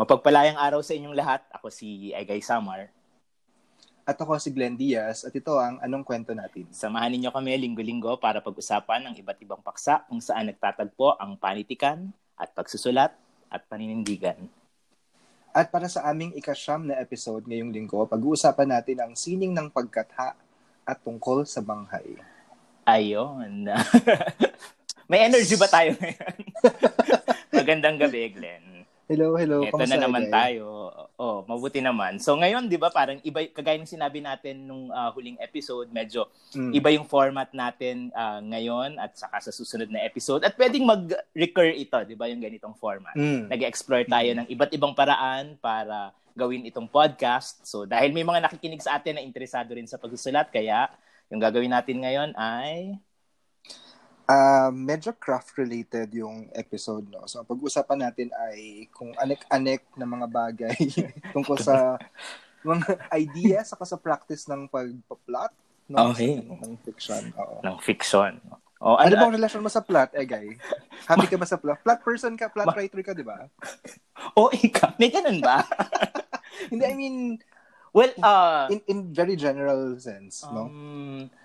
Mapagpalayang araw sa inyong lahat. Ako si Egay Samar. At ako si Glenn Diaz at ito ang Anong Kwento Natin. Samahan ninyo kami linggo-linggo para pag-usapan ng iba't ibang paksa kung saan nagtatagpo ang panitikan at pagsusulat at paninindigan. At para sa aming ikasyam na episode ngayong linggo, pag-uusapan natin ang sining ng pagkatha at tungkol sa banghay. Ayon. May energy ba tayo ngayon? Magandang gabi, Glenn. Hello, hello. Ito na naman tayo. Oh, mabuti naman. So ngayon, 'di ba, parang iba kagaya ng sinabi natin nung uh, huling episode, medyo mm. iba yung format natin uh, ngayon at saka sa susunod na episode. At pwedeng mag-recur ito, 'di ba, yung ganitong format. Mm. Nag-explore tayo mm. ng iba't ibang paraan para gawin itong podcast. So dahil may mga nakikinig sa atin na interesado rin sa pagsusulat, kaya yung gagawin natin ngayon ay Uh, medyo craft-related yung episode, no? So, pag-usapan natin ay kung anek-anek na mga bagay tungkol sa mga ideas saka sa practice ng pagpa-plot no? okay. ng fiction. Oo. Ng fiction. Oh, ano, ano bang relasyon mo sa plot, eh, guy? Happy ka ba sa plot? Plot person ka, plot writer ka, di ba? oh, ikaw. May ganun ba? Hindi, I mean, Well, uh, in in very general sense, um, no?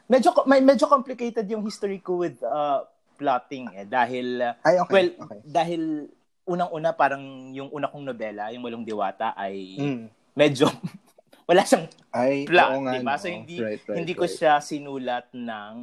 Medyo may medyo complicated yung history ko with uh, plotting eh dahil Ay, okay, well, okay. dahil unang-una parang yung una kong nobela, yung Walong Diwata ay mm. medyo wala siyang ay, plot, nga, diba? No. So hindi right, right, hindi right. ko siya sinulat ng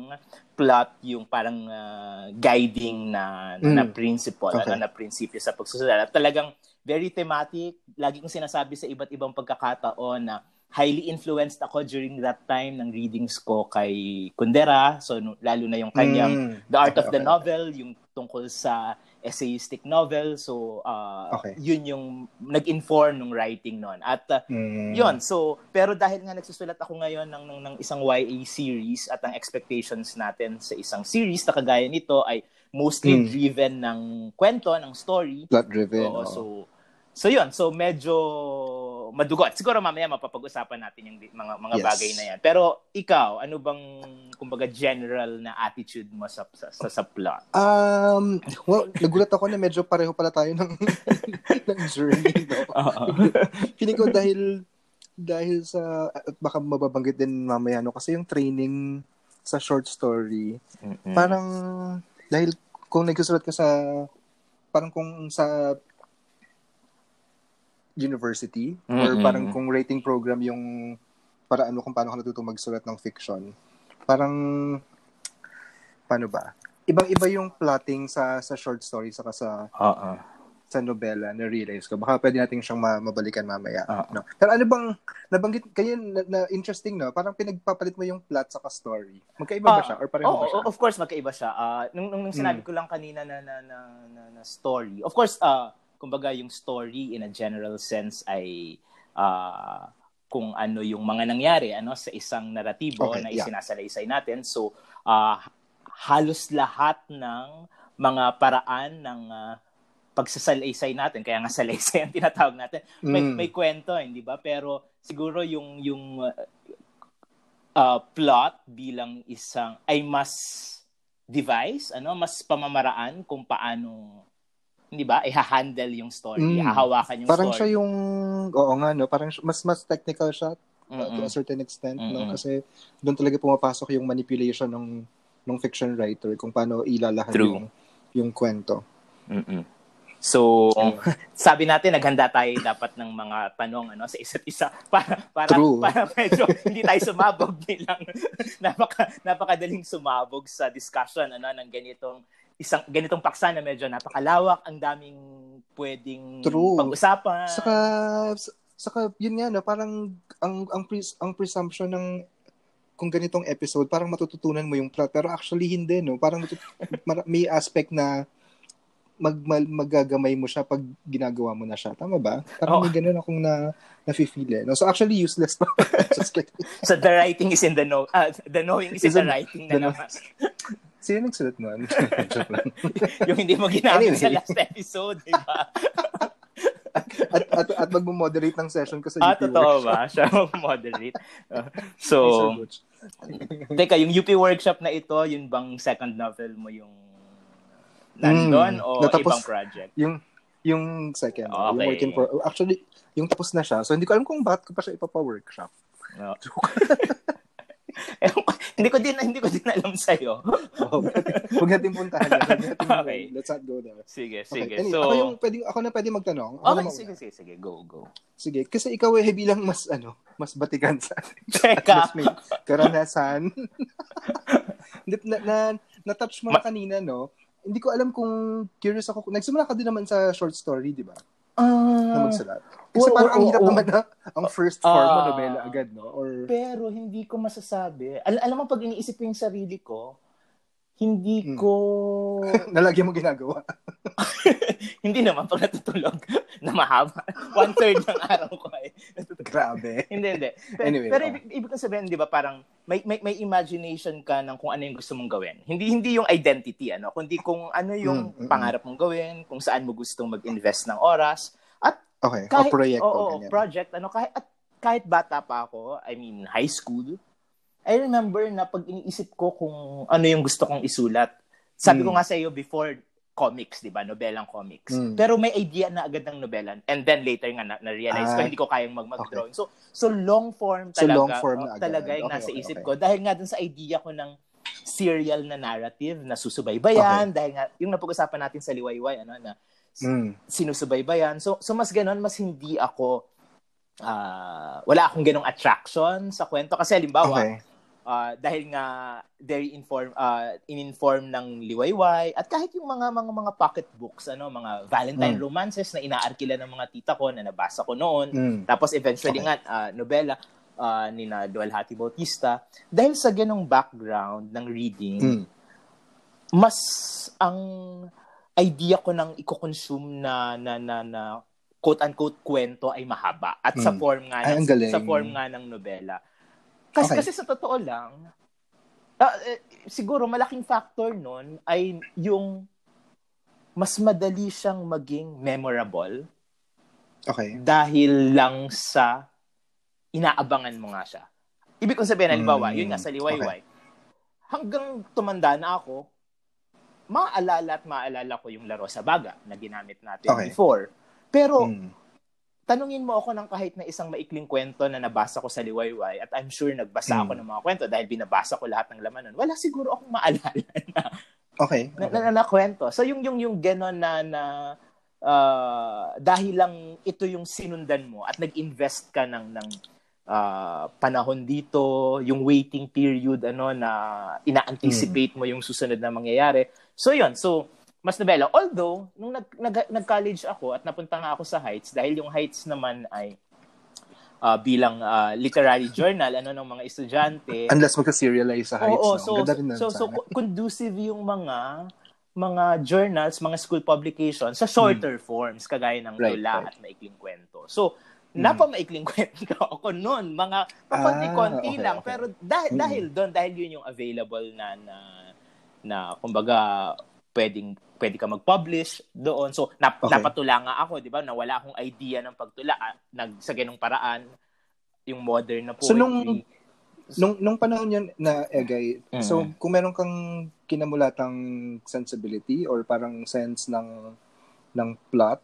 plot yung parang uh, guiding na mm. na principle, okay. na, na prinsipyo sa pagsusulat. At talagang very thematic. Lagi kong sinasabi sa iba't ibang pagkakataon na highly influenced ako during that time ng readings ko kay Kundera. So, lalo na yung kanyang mm. The Art okay, of the okay, Novel, yung tungkol sa essayistic novel. So, uh, okay. yun yung nag-inform ng writing noon. At uh, mm. yun, so, pero dahil nga nagsusulat ako ngayon ng, ng, ng isang YA series at ang expectations natin sa isang series na kagaya nito ay mostly mm. driven ng kwento, ng story. Plot driven. Oo, oh. So, so yun, so medyo madugot. Siguro mamaya mapapag-usapan natin yung mga mga yes. bagay na yan. Pero ikaw, ano bang kumbaga general na attitude mo sa sa, sa, sa plot? Um, well, nagulat ako na medyo pareho pala tayo ng ng journey, no? Feeling ko dahil dahil sa at baka mababanggit din mamaya no kasi yung training sa short story Mm-mm. parang dahil kung nagsusulat ka sa parang kung sa university mm-hmm. or parang kung rating program yung para ano kung paano ka natutong magsulat ng fiction. Parang paano ba? Ibang-iba yung plotting sa sa short story saka sa uh-uh. sa nobela na realize ko. Baka pwede natin siyang ma- mabalikan mamaya. Uh-uh. No. Pero ano bang nabanggit kayo na, na, interesting no? Parang pinagpapalit mo yung plot saka story. Magkaiba uh, ba siya or pareho oh, ba siya? Of course magkaiba siya. Uh, nung, nung, nung sinabi hmm. ko lang kanina na na, na, na, na story. Of course uh, kumbaga yung story in a general sense ay uh, kung ano yung mga nangyari ano sa isang naratibo okay, na isinasalaysay yeah. natin. So uh, halos lahat ng mga paraan ng uh, pagsasalaysay natin, kaya nga salaysay ang tinatawag natin. May mm. may kwento, hindi ba? Pero siguro yung yung uh, plot bilang isang ay mas device, ano, mas pamamaraan kung paano hindi ba, i-handle yung story, mm. hahawakan yung parang story. Parang siya yung, oo nga, no? Parang mas mas technical siya uh, to a certain extent, Mm-mm. no? Kasi doon talaga pumapasok yung manipulation ng ng fiction writer kung paano ilalahan True. yung yung kwento. Mm-mm. So, sabi natin naghanda tayo dapat ng mga tanong ano sa isa't isa para para True. para medyo hindi tayo sumabog bilang napaka napakadaling sumabog sa discussion ano ng ganitong isang ganitong paksa na medyo napakalawak, ang daming pwedeng True. pag-usapan. Saka saka yun nga no, parang ang ang pres, ang presumption ng kung ganitong episode, parang matututunan mo yung plot. Pero actually hindi, no? Parang may aspect na mag, mag, magagamay mo siya pag ginagawa mo na siya. Tama ba? Parang oh. may ganun akong na, na-feel eh. No? So actually useless pa. so the writing is in the know. Uh, the knowing is, in the writing na naman. Sino nagsulat nun? yung hindi mo ginamit anyway. sa last episode, di ba? at, at, at mag-moderate ng session ko sa UP ah, totoo ba? Siya mag-moderate. Uh, so, teka, yung UP workshop na ito, yun bang second novel mo yung nandun mm, o natapos, ibang project? Yung, Yung second. Okay. Yung working for, actually, yung tapos na siya. So, hindi ko alam kung bakit ko pa siya ipapa-workshop. No. hindi ko din hindi ko din alam sa iyo. oh, Huwag natin puntahan natin Okay. Let's not go there. Sige, Okay. sige. Anyway, so ako yung pwede, ako na pwede magtanong. Ako Okay, na sige, sige, sige. Go, go. Sige, kasi ikaw eh bilang mas ano, mas batikan sa Teka. mas may karanasan. na, na, na, na-touch mo na kanina, no? Hindi ko alam kung curious ako. Nagsimula ka din naman sa short story, di ba? Na Ah, magsulat. Kasi oo, parang ang oo, hirap oo. naman na ang first form mo, Ah. nobela agad, no? Or, pero hindi ko masasabi. Al- alam mo, pag iniisip ko yung sarili ko, hindi Hmm. ko... nalagyan mo ginagawa. hindi naman pag natutulog na mahaba. One-third ng araw ko ay natutulog. Grabe. hindi, hindi. Pero, Anyway, pero oh. ibig, ibig kong sabihin, di ba, parang may, may, may imagination ka ng kung ano yung gusto mong gawin. Hindi hindi yung identity, ano, kundi kung ano yung Mm, mm, pangarap mong gawin, kung saan mo gustong mag-invest ng oras. Okay. kahit, o proyekto. oo, ganyan. project, ano, kahit, at kahit bata pa ako, I mean, high school, I remember na pag iniisip ko kung ano yung gusto kong isulat, sabi ko Mm. nga sa iyo before, comics, di ba? Nobelang comics. Mm. Pero may idea na agad ng nobela. And then later nga na, na-realize ko, Ah. hindi ko kayang mag- mag-drawing. So, so long form So, talaga. long form na oh, agad. talaga yung Okay, nasa okay, isip okay. ko. Dahil nga dun sa idea ko ng serial na narrative na susubaybayan. Dahil nga, yung napag-usapan natin sa Liwayway, ano, na Mm. sinusubaybayan. So, so mas ganon, mas hindi ako, ah, wala akong ganong attraction sa kwento. Kasi halimbawa, Okay. ah, dahil nga very inform uh, in-inform ng liwayway at kahit yung mga mga mga pocket books ano mga Valentine Mm. romances na inaarkila ng mga tita ko na nabasa ko noon Mm. tapos eventually Okay. nga ah, nobela ah, ni na Dualhati Bautista dahil sa ganong background ng reading Mm. mas ang idea ko ng i-consume na na na, na quote unquote kwento ay mahaba at sa Mm. form nga Ay, ng, galing. sa form nga ng nobela. Kasi Okay. kasi sa totoo lang ah, eh, siguro malaking factor nun ay yung mas madali siyang maging memorable Okay. dahil lang sa inaabangan mo nga siya. Ibig kong sabihin, halimbawa, Mm, yun nga sa liwayway, hanggang tumanda na ako, maaalala at maaalala ko yung laro sa baga na ginamit natin Okay. before. Pero, Mm. tanungin mo ako ng kahit na isang maikling kwento na nabasa ko sa liwayway at I'm sure nagbasa Mm. ako ng mga kwento dahil binabasa ko lahat ng laman nun, wala siguro akong maalala na, Okay. na, okay. na, na kwento. So yung yung yung gano'n na na ah, dahil lang ito yung sinundan mo at nag-invest ka ng ng ah, panahon dito, yung waiting period ano na ina-anticipate mo yung susunod na mangyayari. So yun, so mas nobela. Although nung nag, nag nag-college ako at napunta nga ako sa Heights dahil yung Heights naman ay ah, bilang ah, literary journal ano ng mga estudyante. Unless magka-serialize sa heights, Oo, no? so, Ganda rin so, so, co- conducive yung mga mga journals, mga school publications sa shorter forms, kagaya ng Hmm. Right, tula right. at maikling kwento. So, Mm. napamaikling kwento ako noon, mga pakonti-konti Ah, okay, lang, okay. pero dahil, Mm. dahil doon, dahil yun yung available na, na, na kumbaga, pwedeng pwede ka mag-publish doon. So, nap- Okay. napatula nga ako, di ba, na wala akong idea ng pagtula, ah, nag, sa ganong paraan, yung modern na So, poetry. nung- Nung, nung panahon yun na Egay, Mm. so kung meron kang kinamulatang sensibility or parang sense ng ng plot,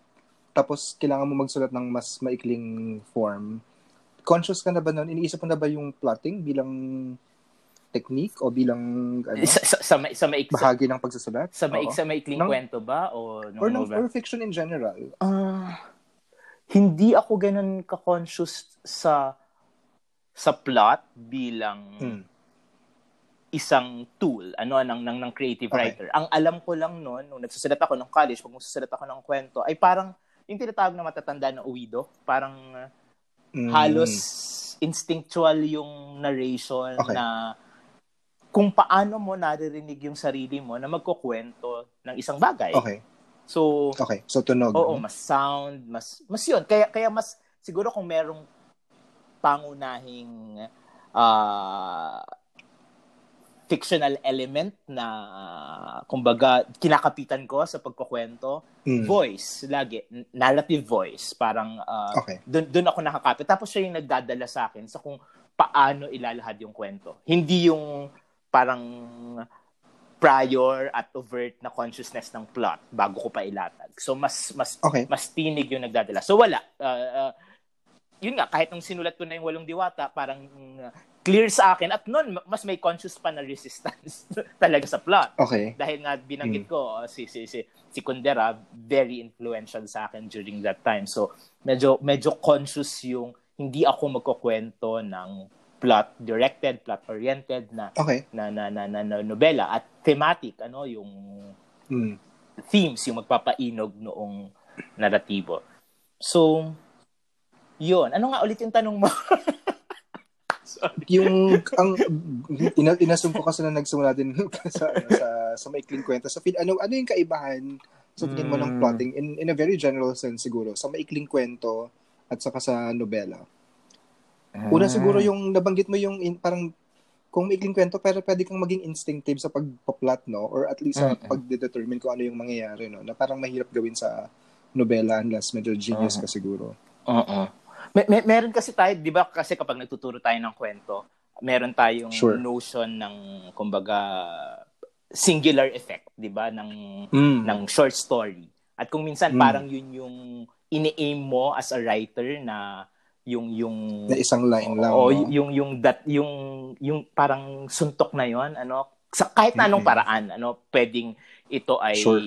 tapos kailangan mo magsulat ng mas maikling form, conscious ka na ba nun? Iniisip mo na ba yung plotting bilang technique o bilang ano, sa, sa, sa, ma- sa, maik, sa, bahagi ng pagsusulat? sa, maik, sa maikling Nang- kwento ba? O, nung Or, ng, novel? or fiction in general? Ah, hindi ako ganun ka-conscious sa sa plot bilang Mm. isang tool ano ng ng ng creative Okay. writer. Ang alam ko lang noon nung nagsusulat ako ng college, pag magsusulat ako ng kwento, ay parang yung tinatawag na matatanda na uwido, parang uh, Mm. halos instinctual yung narration Okay. na kung paano mo naririnig yung sarili mo na magkukwento ng isang bagay. Okay. So, Okay. So, tunog. Oo, no? mas sound, mas mas 'yun. Kaya kaya mas siguro kung merong pangunahing ah, fictional element na kumbaga kinakapitan ko sa pagkukwento, Mm. voice lagi, narrative voice, parang ah, Okay. doon doon ako nakakapit. Tapos siya yung nagdadala sa akin sa kung paano ilalahad yung kwento. Hindi yung parang prior at overt na consciousness ng plot bago ko pa ilatag. So mas mas Okay. mas tinig yung nagdadala. So wala. Uh, uh, yun nga, kahit nung sinulat ko na yung walong diwata, parang uh, clear sa akin at noon mas may conscious pa na resistance talaga sa plot. Okay. Dahil nga binanggit ko uh, si si si si Kundera very influential sa akin during that time. So medyo medyo conscious yung hindi ako magkukwento ng plot directed, plot oriented na Okay. na na na, na, na nobela at thematic ano yung Mm. themes yung magpapainog noong naratibo. So yun. Ano nga ulit yung tanong mo? Yung, ang, ina, inasum ko kasi na nagsimula din sa, ano, sa, sa maikling kwento. Sa feel, ano, ano yung kaibahan sa tingin mo ng Mm. plotting in, in a very general sense siguro sa maikling kwento at saka sa nobela? Una siguro yung nabanggit mo yung in, parang kung maikling kwento pero pwede kang maging instinctive sa pagpa-plot no or at least sa Mm-mm. pagde-determine kung ano yung mangyayari no na parang mahirap gawin sa nobela unless medyo genius ka siguro. Oo. May, may, meron kasi tayo, di ba, kasi kapag nagtuturo tayo ng kwento, meron tayong Sure. notion ng, kumbaga, singular effect, di ba, ng, Mm. ng short story. At kung minsan, Mm. parang yun yung ini-aim mo as a writer na yung, yung, na isang line lang. Oo, no? yung yung that yung yung parang suntok na yon ano sa kahit na anong Mhm. paraan ano pwedeng ito ay Sure.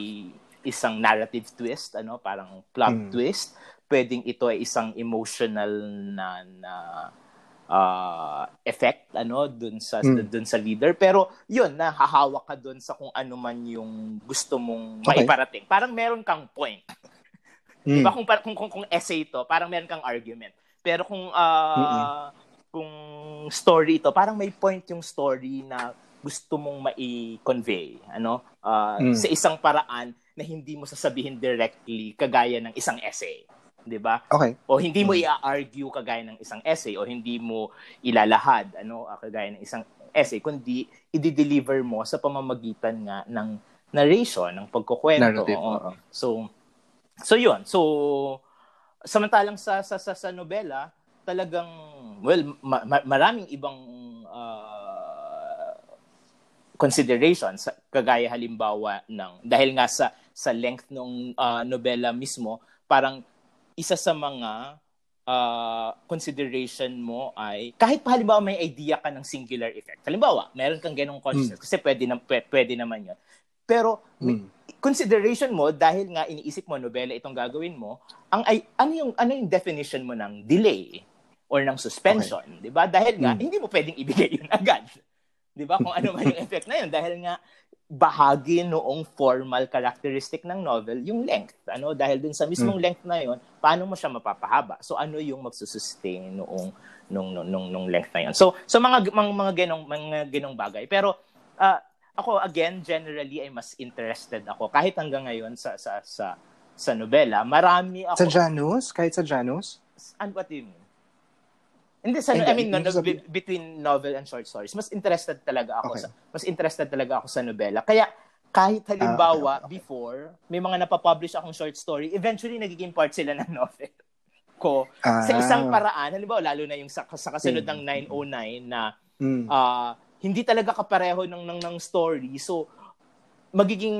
isang narrative twist ano parang plot Mm. twist pwedeng ito ay isang emotional na na ah, effect ano dun sa Mm. dun sa leader pero yun nahahawak ka dun sa kung ano man yung gusto mong Okay. maiparating parang meron kang point Mm. Di ba kung, kung, kung, kung essay ito, parang meron kang argument. Pero kung ah, kung story ito, parang may point yung story na gusto mong mai-convey, ano? Ah, Mm. sa isang paraan na hindi mo sasabihin directly kagaya ng isang essay, 'di ba? Okay. O hindi mo Mm. i-argue kagaya ng isang essay o hindi mo ilalahad ano ah, kagaya ng isang essay kundi i-deliver mo sa pamamagitan nga ng narration, ng pagkukwento. Narrative. Oo. So So yun. So samantalang sa sa sa, sa nobela, talagang well ma- ma- maraming ibang ah, considerations kagaya halimbawa ng dahil nga sa sa length ng nobela mismo, parang isa sa mga ah, consideration mo ay kahit pa halimbawa may idea ka ng singular effect. Halimbawa, meron kang ganong consciousness kasi pwede na pwede, pwede naman 'yon. Pero Mm. Consideration mo dahil nga iniisip mo nobela itong gagawin mo, ang ay ano yung ano yung definition mo ng delay or ng suspension, 'di ba? Dahil nga Mm. hindi mo pwedeng ibigay yun agad. 'Di ba? Kung ano man yung effect na yun dahil nga bahagi noong formal characteristic ng novel yung length. Ano dahil dun sa mismong length na yun, paano mo siya mapapahaba? So ano yung magsusustain noong nung nung nung, nung length na yun. So so mga mga, mga ganong mga ganong bagay. Pero ah, ako again generally ay mas interested ako kahit hanggang ngayon sa sa sa sa nobela. Marami ako Sa Janus? Kahit sa Janus? And what do you mean? Hindi, sa, Hindi, I mean, no, no, be- between novel and short stories, mas interested talaga ako Okay. sa, mas interested talaga ako sa nobela. Kaya, kahit halimbawa, Ah, okay, okay. before, may mga napapublish akong short story, eventually nagiging part sila ng novel ko. Ah. Sa isang paraan, halimbawa, lalo na yung sa, sa kasunod ng 909 na Mm. ah, hindi talaga kapareho ng, ng, ng story. So, magiging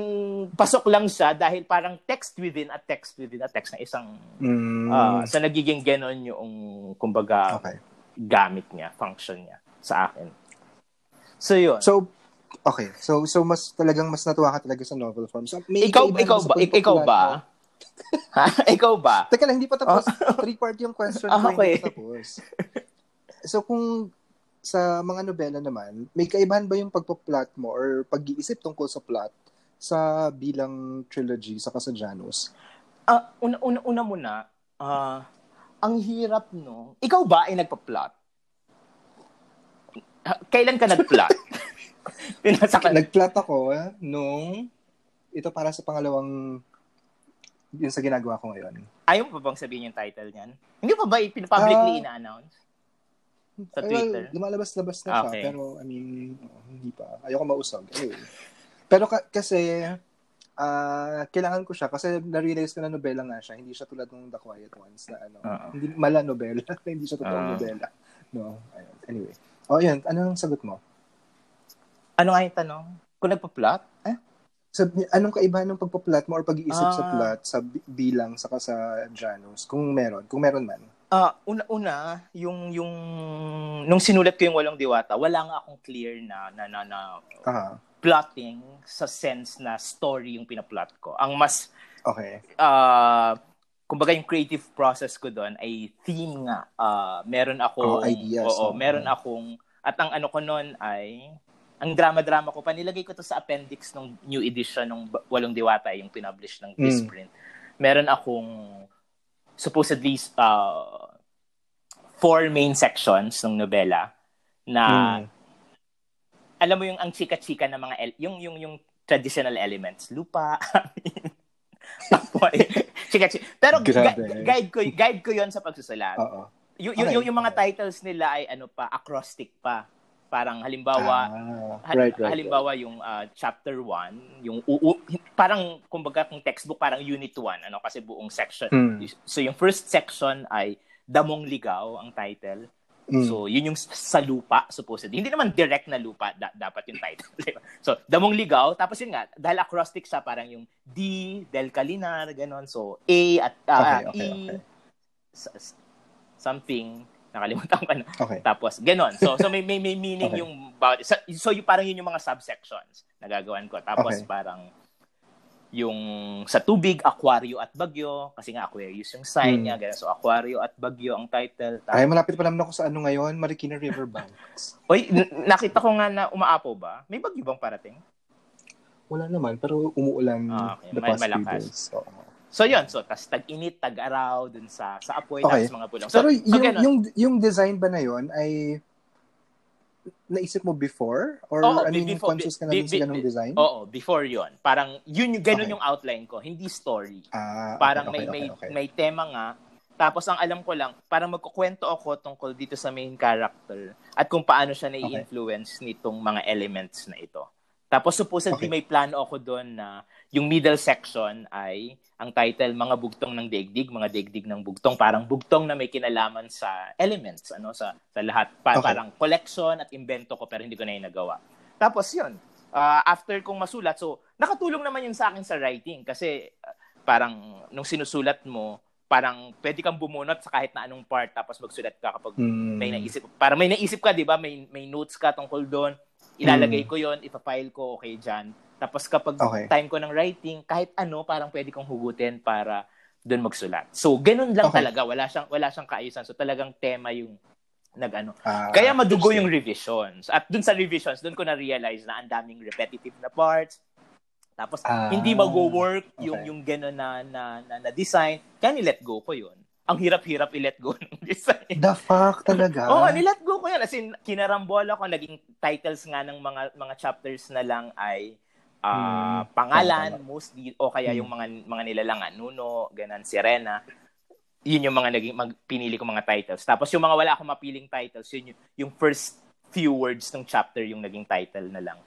pasok lang siya dahil parang text within a text within a text na isang Mm. Ah, sa nagiging ganon yung kumbaga okay. gamit niya, function niya sa akin. So yun. So, okay. So, so mas talagang mas natuwa ka talaga sa novel form. So, may ikaw ikaw ba ikaw ba? ha? Ikaw ba? Teka lang, hindi pa tapos. Three-part yung question ko, okay. tapos. So, kung sa mga nobela naman, may kaibahan ba yung pagpa-plot mo or pag-iisip tungkol sa plot sa bilang trilogy sa sa Janus? Ah, una una una muna, ah, ang hirap no. Ikaw ba ay nagpa-plot? Kailan ka nag-plot? Pinasa ka. Nag-plot ako eh, nung ito para sa pangalawang yun sa ginagawa ko ngayon. Ayaw pa bang sabihin yung title niyan? Hindi pa ba publicly Ah. ina-announce? Sa Ay, Twitter? Well, lumalabas-labas na siya, Okay. pero I mean, oh, hindi pa. Ayoko mausog. Anyway. Pero ka- kasi, ah kailangan ko siya kasi na-realize ko na nobela nga siya. Hindi siya tulad ng The Quiet Ones na ano. Oo. Hindi, mala nobela. hindi siya totoong nobela. No, ayun. Anyway. Oh, yun. Ano ang sagot mo? Ano nga yung tanong? Kung nagpa-plot? Eh? Sa, anong kaibahan ng pagpa-plot mo or pag-iisip ah. sa plot sa bilang saka sa Janus? Kung meron, kung meron man. Ah, uh, una-una, yung yung nung sinulat ko yung Walong Diwata, wala nga akong clear na na na, na uh-huh. plotting sa sense na story yung pinaplot ko. Ang mas Okay. Uh, kumbaga yung creative process ko doon ay theme nga. Uh, meron ako oh, ideas. Oo, oh. meron akong at ang ano ko noon ay ang drama-drama ko pa nilagay ko to sa appendix ng new edition ng Walong Diwata yung pinublish ng Print. Mm. Meron akong supposedly uh, four main sections ng nobela na mm. alam mo yung ang chika-chika ng mga el- yung yung yung traditional elements lupa Tapoy. Chika, chika. Pero gu- guide ko guide ko 'yon sa pagsusulat. Oo. Y- okay. yung, yung mga titles nila ay ano pa, acrostic pa. Parang halimbawa, ah, right, right, halimbawa yung uh, chapter 1, yung u- u- parang kumbaga kung textbook parang unit 1, ano kasi buong section. Mm. So yung first section ay Damong Ligaw ang title. Mm. So, yun yung sa lupa, supposedly. Hindi naman direct na lupa, da- dapat yung title. Diba? So, Damong Ligaw, tapos yun nga, dahil acrostic siya, parang yung D, Del Calinar, ganon. So, A at uh, okay, okay, E, okay. something, nakalimutan ko na. Okay. Tapos, ganon. So, so may, may, may meaning okay. yung, so, so yung, parang yun yung mga subsections na gagawin ko. Tapos, okay. parang, yung sa tubig, Aquario at Bagyo, kasi nga Aquarius yung sign hmm. niya, ganun. So, Aquario at Bagyo ang title. Tapos, Ay, malapit pa naman ako sa ano ngayon, Marikina River Banks. Oy, n- nakita ko nga na umaapo ba? May bagyo bang parating? Wala naman, pero umuulan ah, okay. the past few days. So, So yun, so tas tag-init, tag-araw dun sa sa apoy okay. tapos mga pulong. So, Pero yung, so, yung yung design ba na yon ay naisip mo before? Or oh, I mean, before, conscious ka na din sila ng design? Oo, before yon Parang, yun yung, ganun okay. yung outline ko, hindi story. Ah, parang okay, may, okay, may, okay. may tema nga, tapos ang alam ko lang, parang magkukwento ako tungkol dito sa main character at kung paano siya nai-influence okay. nitong mga elements na ito. Tapos supposedly okay. may plano ako doon na yung middle section ay ang title mga bugtong ng digdig, mga digdig ng bugtong, parang bugtong na may kinalaman sa elements, ano, sa sa lahat. Pa- okay. Parang collection at invento ko pero hindi ko na yung nagawa. Tapos yun, uh, after kong masulat, so nakatulong naman yun sa akin sa writing kasi uh, parang nung sinusulat mo, parang pwede kang bumunot sa kahit na anong part tapos magsulat ka kapag mm. may naisip. Para may naisip ka, 'di ba? May may notes ka tungkol doon ilalagay mm. ko yon ipafile ko okay dyan. Tapos kapag okay. time ko ng writing, kahit ano, parang pwede kong hugutin para doon magsulat. So, ganun lang okay. talaga. Wala siyang, wala siyang kaayusan. So, talagang tema yung nag-ano. Ah, Kaya madugo yung revisions. At doon sa revisions, doon ko na-realize na ang daming repetitive na parts. Tapos, ah, hindi mag-work okay. yung, yung gano'n na, na, na, na design. Kaya ni-let go ko yun ang hirap-hirap i-let go ng design. The fuck talaga? Oo, oh, ni-let go ko yan. As in, kinarambola ko, naging titles nga ng mga mga chapters na lang ay uh, hmm. pangalan, Tama. mostly, o kaya hmm. yung mga mga nilalangan, Nuno, ganan, Sirena. Yun yung mga naging mag, pinili ko mga titles. Tapos yung mga wala akong mapiling titles, yun yung, yung first few words ng chapter yung naging title na lang.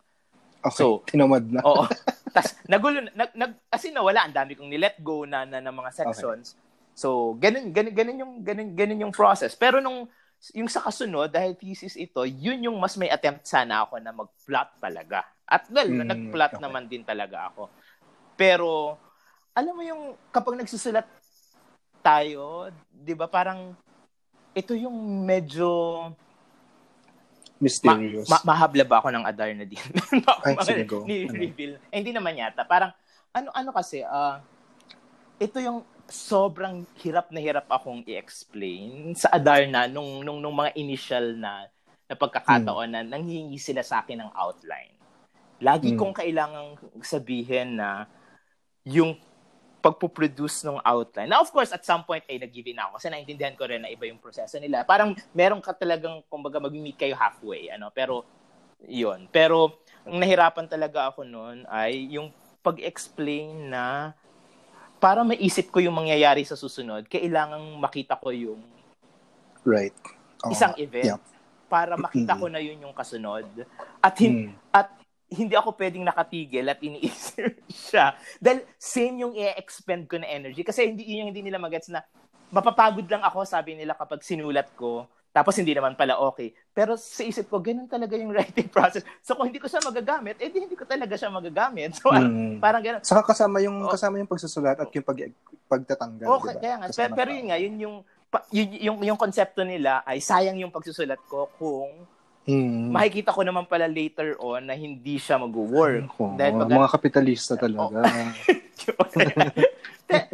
Okay, so, tinamad na. oo. Tapos, nagulo, nag, nag, as in, nawala, ang dami kong ni-let go na, na, na mga sections. Okay. So, ganun, ganun, ganun, yung, ganun, ganun yung process. Pero nung, yung sa kasunod, dahil thesis ito, yun yung mas may attempt sana ako na mag-plot talaga. At well, mm, nag-plot okay. naman din talaga ako. Pero, alam mo yung, kapag nagsusulat tayo, di ba parang, ito yung medyo, mysterious. Ma- ma- mahabla ba ako ng Adar na din? Ay, sige, go. Ni-reveal. Ano? Eh, hindi naman yata. Parang, ano ano kasi, uh, ito yung sobrang hirap na hirap akong i-explain sa Adarna nung, nung, nung mga initial na, na pagkakataon hmm. na nanghihingi sila sa akin ng outline. Lagi hmm. kong kailangang sabihin na yung pagpo-produce ng outline. Now, of course, at some point, ay nag-give in ako kasi naintindihan ko rin na iba yung proseso nila. Parang meron ka talagang, kumbaga, mag-meet kayo halfway. Ano? Pero, yon Pero, ang nahirapan talaga ako noon ay yung pag-explain na para maisip ko yung mangyayari sa susunod, kailangang makita ko yung right. Oh, isang event yeah. para makita ko na yun yung kasunod. At hin- mm. at hindi ako pwedeng nakatigil at iniisip siya. Dahil same yung i-expend ko na energy. Kasi hindi yun yung hindi nila magets na mapapagod lang ako, sabi nila kapag sinulat ko, Tapos hindi naman pala okay. Pero sa isip ko, ganun talaga yung writing process. So kung hindi ko siya magagamit, eh di hindi ko talaga siya magagamit. So mm. parang ganun. Saka kasama yung oh. kasama yung pagsusulat at yung pag pagtatanggal, okay, diba? Kaya nga. Pero, pero yun nga, yun yung, yung, yung, yung konsepto nila ay sayang yung pagsusulat ko kung Mm. Makikita ko naman pala later on na hindi siya mag-work. Oh, Dahil pag, mga kapitalista talaga. Oh.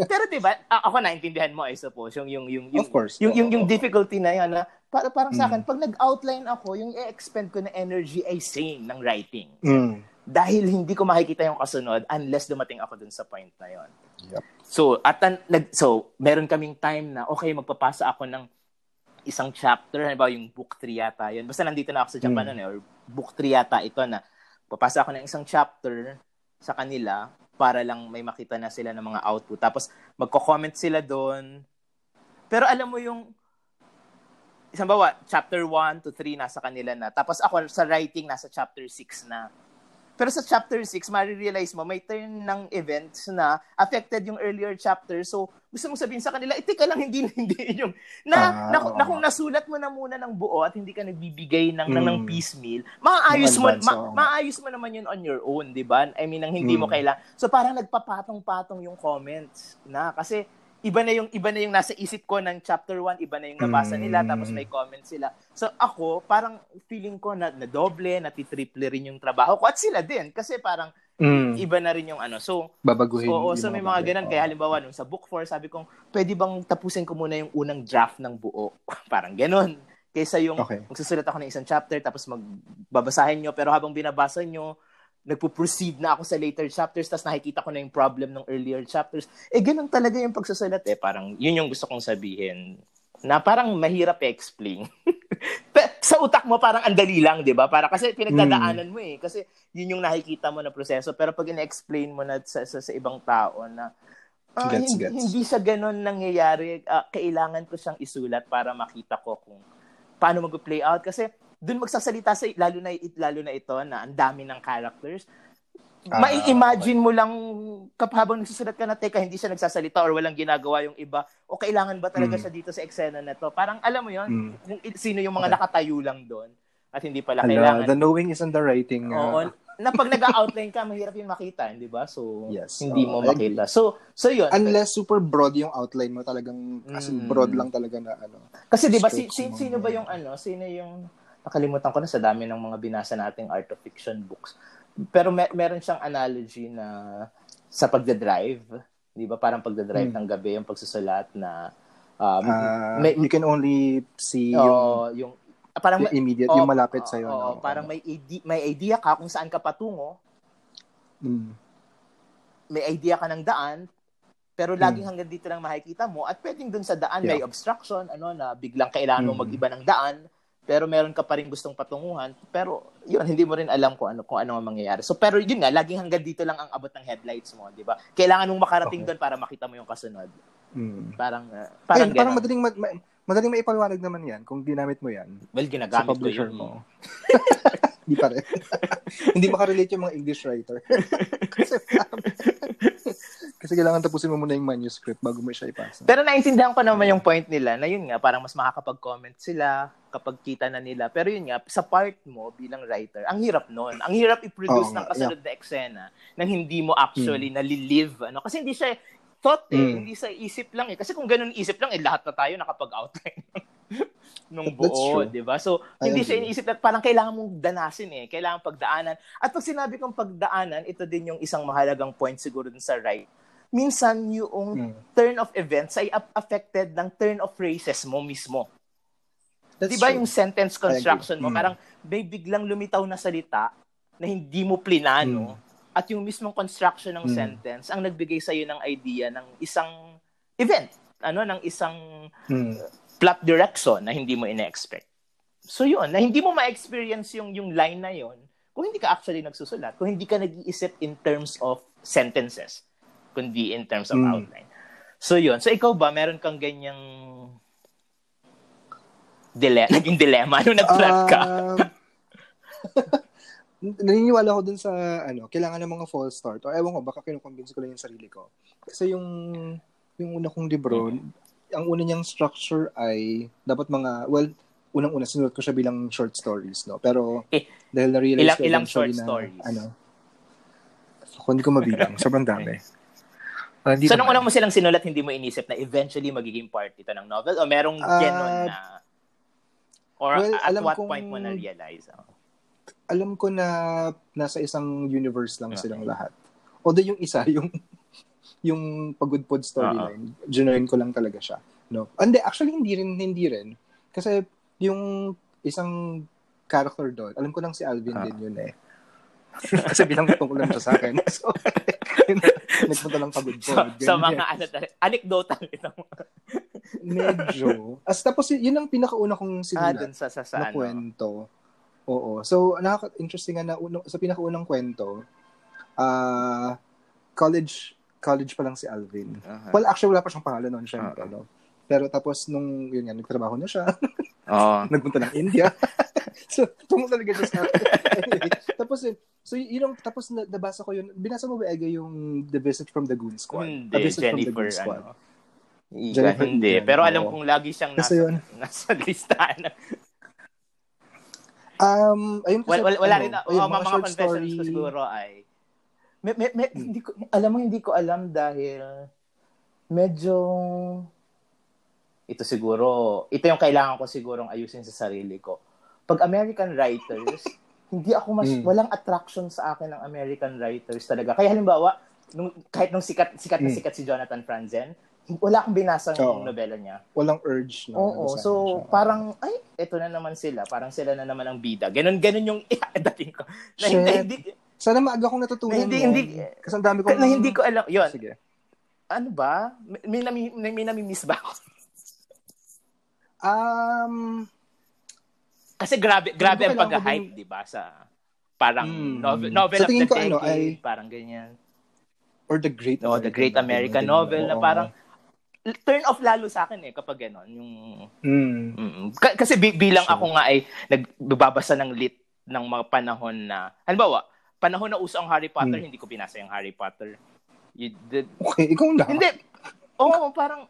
pero 'di ba, ako naintindihan mo I suppose yung yung yung, yung of course. Yung, yung, yung difficulty na 'yan na para parang sa akin mm. pag nag-outline ako, yung i-expend ko na energy ay same ng writing. Mm. Dahil hindi ko makikita yung kasunod unless dumating ako dun sa point na 'yon. Yep. So, at nag so meron kaming time na okay magpapasa ako ng isang chapter, halimbawa yung book 3 yata yun. Basta nandito na ako sa Japan mm. eh, or book 3 yata ito na papasa ako ng isang chapter sa kanila para lang may makita na sila ng mga output. Tapos magko-comment sila doon. Pero alam mo yung isang bawa, chapter 1 to 3 nasa kanila na. Tapos ako sa writing nasa chapter 6 na. Pero sa chapter 6, marirealize mo, may turn ng events na affected yung earlier chapter. So, gusto mong sabihin sa kanila, eh, teka lang, hindi, hindi yung, na, ah, na, na, kung nasulat mo na muna ng buo at hindi ka nagbibigay ng, hmm. ng, ng hmm. piecemeal, maayos mo, ma, maayos mo naman yun on your own, di ba? I mean, ang hindi hmm. mo kailangan. So, parang nagpapatong-patong yung comments na, kasi, iba na yung iba na yung nasa isip ko ng chapter 1, iba na yung nabasa nila mm. tapos may comments sila. So ako, parang feeling ko na, na doble, na triple rin yung trabaho ko at sila din kasi parang mm. iba na rin yung ano. So babaguhin. Oo, so may mga ganun kaya halimbawa nung sa book 4, sabi kong pwede bang tapusin ko muna yung unang draft ng buo. parang ganun. Kaysa yung okay. magsusulat ako ng isang chapter tapos magbabasahin nyo pero habang binabasa nyo nagpo-proceed na ako sa later chapters tapos nakikita ko na yung problem ng earlier chapters. Eh, ganun talaga yung pagsusulat eh. Parang, yun yung gusto kong sabihin. Na parang mahirap i-explain. sa utak mo parang andali lang, 'di ba? Para kasi pinagdadaanan mm. mo eh. Kasi yun yung nakikita mo na proseso. Pero pag ina-explain mo na sa, sa, sa ibang tao na uh, gets, hindi, gets. hindi sa ganun nangyayari, uh, kailangan ko siyang isulat para makita ko kung paano mag-play out. Kasi doon magsasalita sa lalo na lalo na ito na ang dami ng characters. Uh, Mai-imagine mo lang kapag nagsusulat ka na teka hindi siya nagsasalita or walang ginagawa yung iba o kailangan ba talaga mm. siya dito sa eksena na to. Parang alam mo yon mm. kung sino yung mga okay. nakatayo lang doon at hindi pala Hello, kailangan. The knowing is in the writing. Uh... Oo, na pag nag-outline ka, mahirap yung makita, di ba? So, yes. hindi mo makita. So, so yun. Unless super broad yung outline mo, talagang as mm. broad lang talaga na ano. Kasi di ba, si, si, sino ba yung ano, sino yung nakalimutan ko na sa dami ng mga binasa nating art of fiction books. Pero mer- meron siyang analogy na sa pagda-drive, 'di ba? Parang pagda-drive hmm. ng gabi yung pagsusulat na um, uh, may, you can only see oh, yung, yung parang yung immediate, oh, yung malapit sa iyo. Oh, no? parang may ide- may idea ka kung saan ka patungo. Mm. May idea ka ng daan, pero laging mm. hanggang dito lang makikita mo at pwedeng dun sa daan yeah. may obstruction, ano na biglang kailangan mo mm. mag-iba ng daan pero meron ka pa rin gustong patunguhan pero yun hindi mo rin alam kung ano kung ano ang mangyayari so pero yun nga laging hanggang dito lang ang abot ng headlights mo di ba kailangan mong makarating okay. doon para makita mo yung kasunod hmm. parang uh, parang, Ayun, parang madaling ma- ma- madaling maipaliwanag naman yan kung ginamit mo yan well ginagamit ko yun mo Hindi pa rin. Hindi makarelate yung mga English writer. kasi, kasi kailangan tapusin mo muna yung manuscript bago mo siya ipasa. Pero naintindihan ko naman yung point nila na yun nga, parang mas makakapag-comment sila kapag kita na nila. Pero yun nga, sa part mo bilang writer, ang hirap nun. Ang hirap i-produce oh, ng kasunod yeah. na eksena nang hindi mo actually hmm. nalilive. Ano? Kasi hindi siya thought eh, hmm. hindi sa isip lang eh. Kasi kung ganun isip lang, eh, lahat na tayo nakapag-outline nung buo, di ba? So, I hindi agree. siya iniisip na parang kailangan mong danasin eh, kailangan pagdaanan. At pag sinabi kong pagdaanan, ito din yung isang mahalagang point siguro dun sa right. Minsan yung hmm. turn of events ay affected ng turn of phrases mo mismo. That's 'Di ba yung sentence construction mo, hmm. parang may biglang lumitaw na salita na hindi mo plinano hmm. at yung mismong construction ng hmm. sentence ang nagbigay sa iyo ng idea ng isang event, ano, ng isang hmm plot direction na hindi mo ina-expect. So yun, na hindi mo ma-experience yung, yung line na yon kung hindi ka actually nagsusulat, kung hindi ka nag-iisip in terms of sentences, kundi in terms of mm. outline. So yun. So ikaw ba, meron kang ganyang dile naging dilemma nung nag-plot ka? Uh, naniniwala ko dun sa ano, kailangan ng mga false start. O ewan ko, baka kinukonvince ko lang yung sarili ko. Kasi yung yung una kong libro, mm-hmm ang una niyang structure ay dapat mga, well, unang-una sinulat ko siya bilang short stories, no? Pero Eh, dahil na-realize ilang- ko ilang short na, stories? ano, ako, hindi ko mabilang. Sobrang dami. Ah, hindi so, nung una mo silang sinulat, hindi mo inisip na eventually magiging part ito ng novel? O merong Ah, ganon na... Or well, at alam what kong- point mo na-realize? Oh. alam ko na nasa isang universe lang Okay. silang lahat. Although yung isa, yung yung pagudpod storyline, genuine ko lang talaga siya. No. Hindi, actually hindi rin hindi rin. Kasi yung isang character doon, alam ko lang si Alvin Ah. din yun eh. Kasi bilang tungkol lang siya sa akin. So, nagpunta lang pagudpod. Sa, sa ganyan. mga ano, anecdotal ito. Medyo. As tapos yun ang pinakauna kong ah, sinulat. dun sa, sa, sa na ano. kwento. Oo. So, nakaka-interesting nga na uno, sa pinakaunang kwento, ah college college pa lang si Alvin. Aha. Well, actually, wala pa siyang pangalan noon, syempre. No? Pero tapos, nung, yun nga, nagtrabaho na siya, Oo. nagpunta ng India. so, tungo talaga siya sa anyway, tapos yun, so yun yung, tapos na, nabasa ko yun, binasa mo ba, Ega, yung The Visit from the Goon Squad? Hindi, A Visit from the Jennifer, Goon Squad. ano. Jennifer hindi. Egan, Pero alam kong lagi siyang nasa, yun. nasa listahan. Um, ayun kasi, Wala, wala, wala ano, rin, ayun, oh, mga, mga confessions ko siguro ay, may, may, Hmm. hindi ko, alam mo, hindi ko alam dahil medyo, ito siguro, ito yung kailangan ko sigurong ayusin sa sarili ko. Pag American writers, hindi ako mas, Hmm. walang attraction sa akin ng American writers talaga. Kaya halimbawa, nung, kahit nung sikat, sikat na Hmm. sikat si Jonathan Franzen, wala akong binasang Oo. nobela niya. walang urge. No, Oo, so siya. parang ay, eto na naman sila, parang sila na naman ang bida. Ganon ganon yung dating ko. Na Shit. hindi, hindi, Sana maaga kong natutunan Na hindi- yun. hindi- Kasi ang dami kong... na hindi ko alam. Yun, Sige. ano ba? May, may, nami, may, may nami-miss ba ako? Um, Kasi grabe, grabe ang pag-hype, di ba? Sa parang Hmm. novel, novel Sa of the ko, decade, ano, ay- parang ganyan. or the Great No, the Great American Novel na Oo. parang turn off lalo sa akin eh kapag gano'n. Yung, Mm. mm, Ka- kasi bi- bilang Sure. ako nga ay nagbabasa ng lit ng mga panahon na, halimbawa, panahon na uso ang Harry Potter, Hmm. hindi ko binasa yung Harry Potter. You did, Okay, ikaw na. Hindi. Oo, parang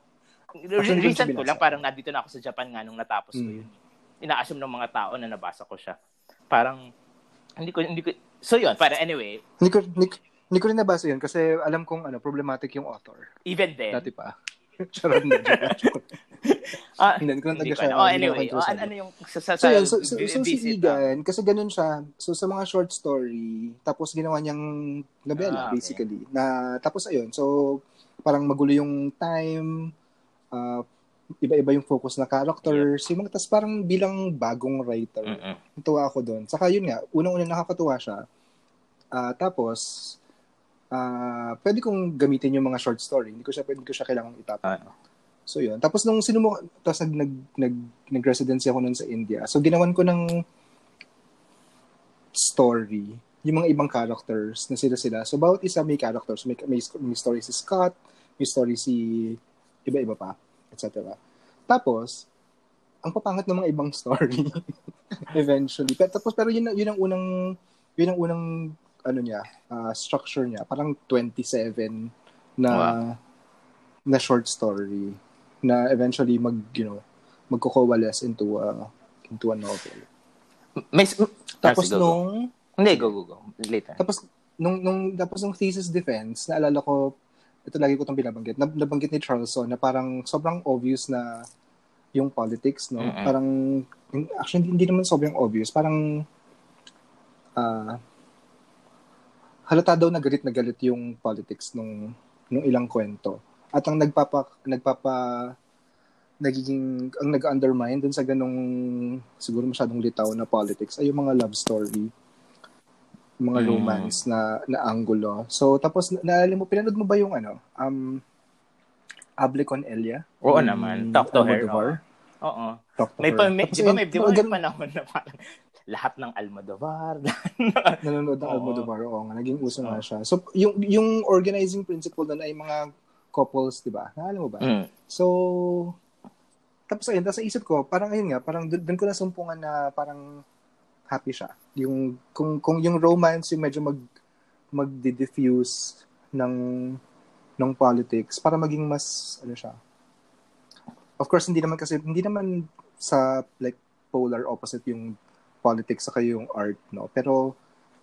Actually, ko recent ko lang, parang nandito na ako sa Japan nga nung natapos ko Mm. yun. Ina-assume ng mga tao na nabasa ko siya. Parang hindi ko hindi ko So yun, para anyway, Hindi ko, hindi, ko- hindi ko rin nabasa yun kasi alam kong ano, problematic yung author. even then. Dati pa. Charot na. ah, Hindi, ko lang talaga ko siya. Oh, anyway, oh, ano, ano yung sa sa, So, yun, so, so, so si ah. Egan, kasi ganun siya, so sa mga short story, tapos ginawa niyang Ah, novela, okay. basically. Na, tapos ayun, so parang magulo yung time, ah, iba-iba yung focus na characters, yung mga, tas parang bilang bagong writer, Mm-mm. natuwa ako doon. Saka yun nga, unang-una nakakatuwa siya. Ah, tapos, ah, pwede kong gamitin yung mga short story. Hindi ko siya, pwede ko siya kailangan itapon. Ah. So yun. Tapos nung sinumo, tapos nag, nag, nag, nag-residency ako nun sa India. So ginawan ko ng story yung mga ibang characters na sila-sila. So bawat isa may characters. May, may, may story si Scott, may story si iba-iba pa, etc. Tapos, ang papangat ng mga ibang story eventually. Pero, tapos pero yun, yun ang unang yun ang unang ano niya, ah, structure niya. Parang 27 na Wow. na short story na eventually mag, you know, magko-coalesce into a into a novel. May Tapos go, go. nung Hindi, go, go, go. Later. tapos nung nung tapos nung thesis defense, naalala ko ito lagi ko itong binabanggit. Nab- nabanggit ni Charleson na parang sobrang obvious na yung politics, no? Mm-mm. Parang actually hindi, naman sobrang obvious, parang ah halata daw na galit na galit yung politics nung nung ilang kwento. At ang nagpapa nagpapa nagiging ang nag-undermine dun sa ganong siguro masyadong litaw na politics ay yung mga love story mga Mm. romance na na angulo. So tapos na- naalala mo pinanood mo ba yung ano um Able con Elia? Oo Yung naman. Talk to her. Almodovar? Oo. Talk to May, her. pa, may, Tapos di ba may, di ba may panahon na parang lahat ng Almodovar. nanonood ng Oo. Almodovar, oo nga, naging uso Oo. siya. So, yung, yung organizing principle doon ay mga couples, di ba? Naalala mo ba? mm. So, tapos ayun, tapos sa isip ko, parang ayun nga, parang doon, ko nasumpungan na parang happy siya. Yung, kung, kung yung romance yung medyo mag, mag-diffuse ng, ng politics para maging mas, ano siya. Of course, hindi naman kasi, hindi naman sa, like, polar opposite yung politics sa yung art, no? Pero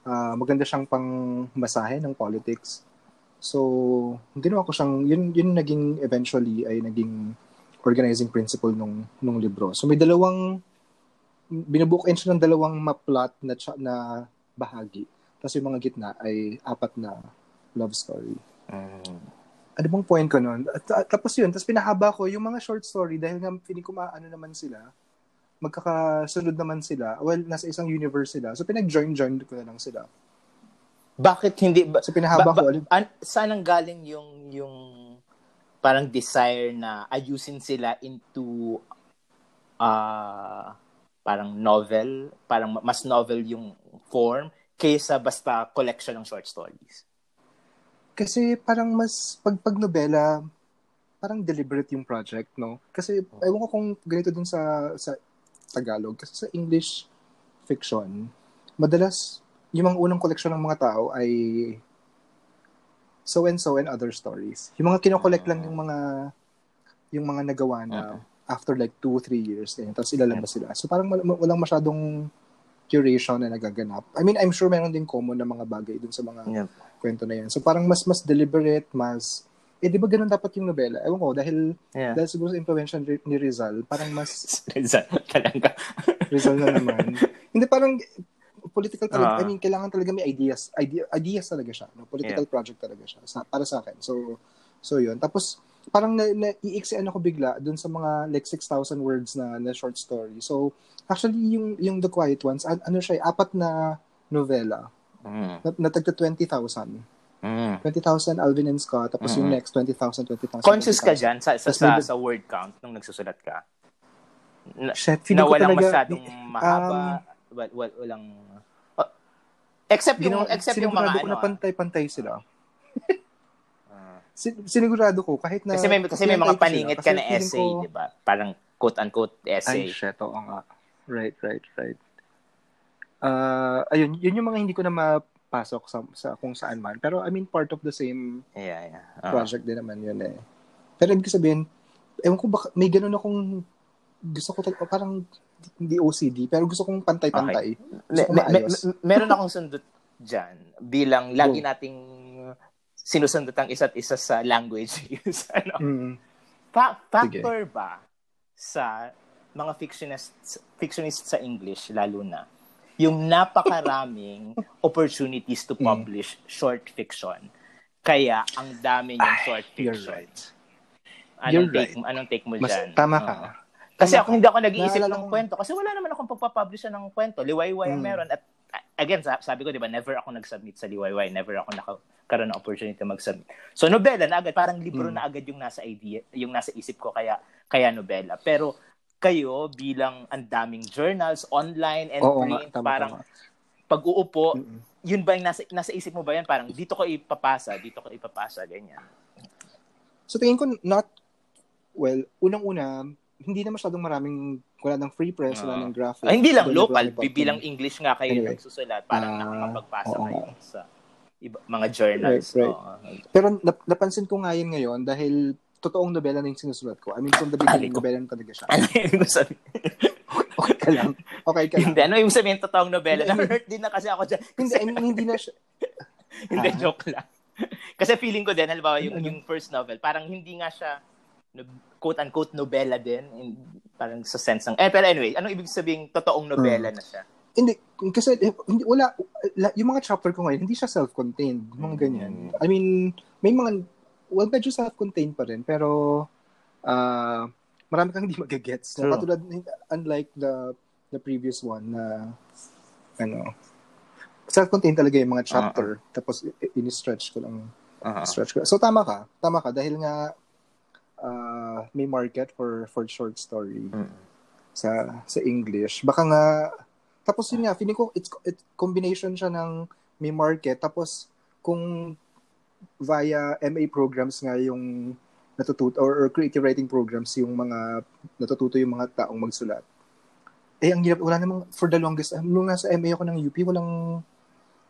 uh, maganda siyang pang masahe ng politics. So, ginawa ko siyang, yun, yun naging eventually ay naging organizing principle nung, nung libro. So, may dalawang, binubook in siya ng dalawang maplot na, na bahagi. Tapos yung mga gitna ay apat na love story. Mm. Ano bang point ko? At, tapos yun, tapos pinahaba ko yung mga short story dahil nga feeling ko maano naman sila, magkakasunod naman sila. Well, nasa isang universe sila. So pinag-join-join ko na lang sila. Bakit hindi ba, so pinahaba ba, ba, ko. An, saan ang galing yung yung parang desire na ayusin sila into uh, parang novel, parang mas novel yung form kaysa basta collection ng short stories? Kasi parang mas pag pag nobela parang deliberate yung project, no? Kasi oh. ewan ko kung ganito dun sa sa Tagalog kasi sa English fiction, madalas yung mga unang koleksyon ng mga tao ay so and so and other stories. Yung mga kinokollect lang yung mga yung mga nagawa na okay. After like 2 3 years ganyan. Tapos ilalabas sila. So parang walang masyadong curation na nagaganap. I mean, I'm sure meron din common na mga bagay dun sa mga yep. kwento na yan. So parang mas mas deliberate, mas eh di ba ganun dapat yung nobela? Ewan ko, dahil, yeah. dahil siguro sa intervention ni Rizal, parang mas... Rizal, talaga. Rizal na naman. Hindi, parang political talaga. Uh-huh. I mean, kailangan talaga may ideas. Idea, ideas talaga siya. No? Political yeah. project talaga siya. Sa, para sa akin. So, so yun. Tapos, parang na, na iiksian ako bigla dun sa mga like 6,000 words na, na short story. So, actually, yung, yung The Quiet Ones, an, ano siya, apat na novela. Mm. Na, natagta 20,000. Mm. 20,000 Alvin and Scott. Tapos mm. yung next, 20,000, 20,000. Conscious 20, ka dyan sa, sa, sa, sa word count nung nagsusulat ka? Na, Shit, na walang talaga, masyadong mahaba, um, wal, wal, walang Except yung, except yung mga ko ano. na pantay-pantay sila. Sinigurado ko kahit na kasi may kasi may mga paningit ka na essay, ko, 'di ba? Parang quote unquote essay. Ay, shit, oo nga. Right, right, right. Uh, ayun, yun yung mga hindi ko na mapasok sa, sa kung saan man. Pero I mean, part of the same yeah, yeah. Uh, project din naman yun eh. Pero ibig sabihin, ewan ko baka, may ganun akong gusto ko talaga, parang hindi OCD, pero gusto kong pantay-pantay. Okay. Me- me- me- meron akong sundot dyan bilang lagi nating sinusundot ang isa't isa sa language use. ano? Mm. Fa- factor Sige. ba sa mga fictionists, fictionists sa English, lalo na, yung napakaraming opportunities to mm. publish mm. short fiction. Kaya, ang dami niyang short fiction. You're right. Anong, you're take, right. anong take mo Mas, dyan? Tama ka. Uh, kasi ako hindi ako nag-iisip ng kwento kasi wala naman akong pagpapublish ng kwento. Liwayway hmm. meron at again sabi ko 'di ba never ako nag-submit sa Liwayway, never ako nakakaroon ng opportunity mag-submit. So nobela na agad, parang libro hmm. na agad yung nasa idea, yung nasa isip ko kaya kaya nobela. Pero kayo bilang ang daming journals online and Oo, print nga, tama, parang tama. pag-uupo, mm-hmm. yun ba yung nasa, nasa isip mo ba yan? Parang dito ko ipapasa, dito ko ipapasa, ganyan. So tingin ko not, well, unang-una, hindi na masyadong maraming wala ng free press, uh, wala ng graphic. Ah, hindi lang local, bibilang English nga kayo anyway. nagsusulat, parang uh, nakakapagpasa oo, kayo sa iba, mga journals. Right, right. So, Pero nap- napansin ko nga yun ngayon dahil totoong nobela na yung sinusulat ko. I mean, from the beginning, nobela na talaga siya. Ano yung sabihin? okay ka lang. Okay ka lang. Hindi, ano yung sabihin totoong nobela? Na-hurt din na kasi ako dyan. Hindi, I mean, hindi na siya. hindi, joke lang. Kasi feeling ko din, halimbawa, yung, yung first novel, parang hindi nga siya quote-unquote nobela din. Parang sa sense ng... Eh, pero anyway, anong ibig sabihin totoong nobela hmm. na siya? Hindi, kasi eh, hindi, wala, yung mga chapter ko ngayon, hindi siya self-contained, mga hmm. ganyan. I mean, may mga, well, medyo self-contained pa rin, pero uh, marami kang hindi magagets. True. Katulad, unlike the the previous one na, ano, self-contained talaga yung mga chapter, uh-huh. tapos in-stretch ko lang. Uh-huh. Stretch ko. So, tama ka. Tama ka. Dahil nga, uh, may market for for short story mm. sa sa English. Baka nga tapos yun nga, feeling ko it's it combination siya ng may market tapos kung via MA programs nga yung natututo or, or creative writing programs yung mga natututo yung mga taong magsulat. Eh, ang hirap, wala namang, for the longest, nung nasa MA ako ng UP, walang,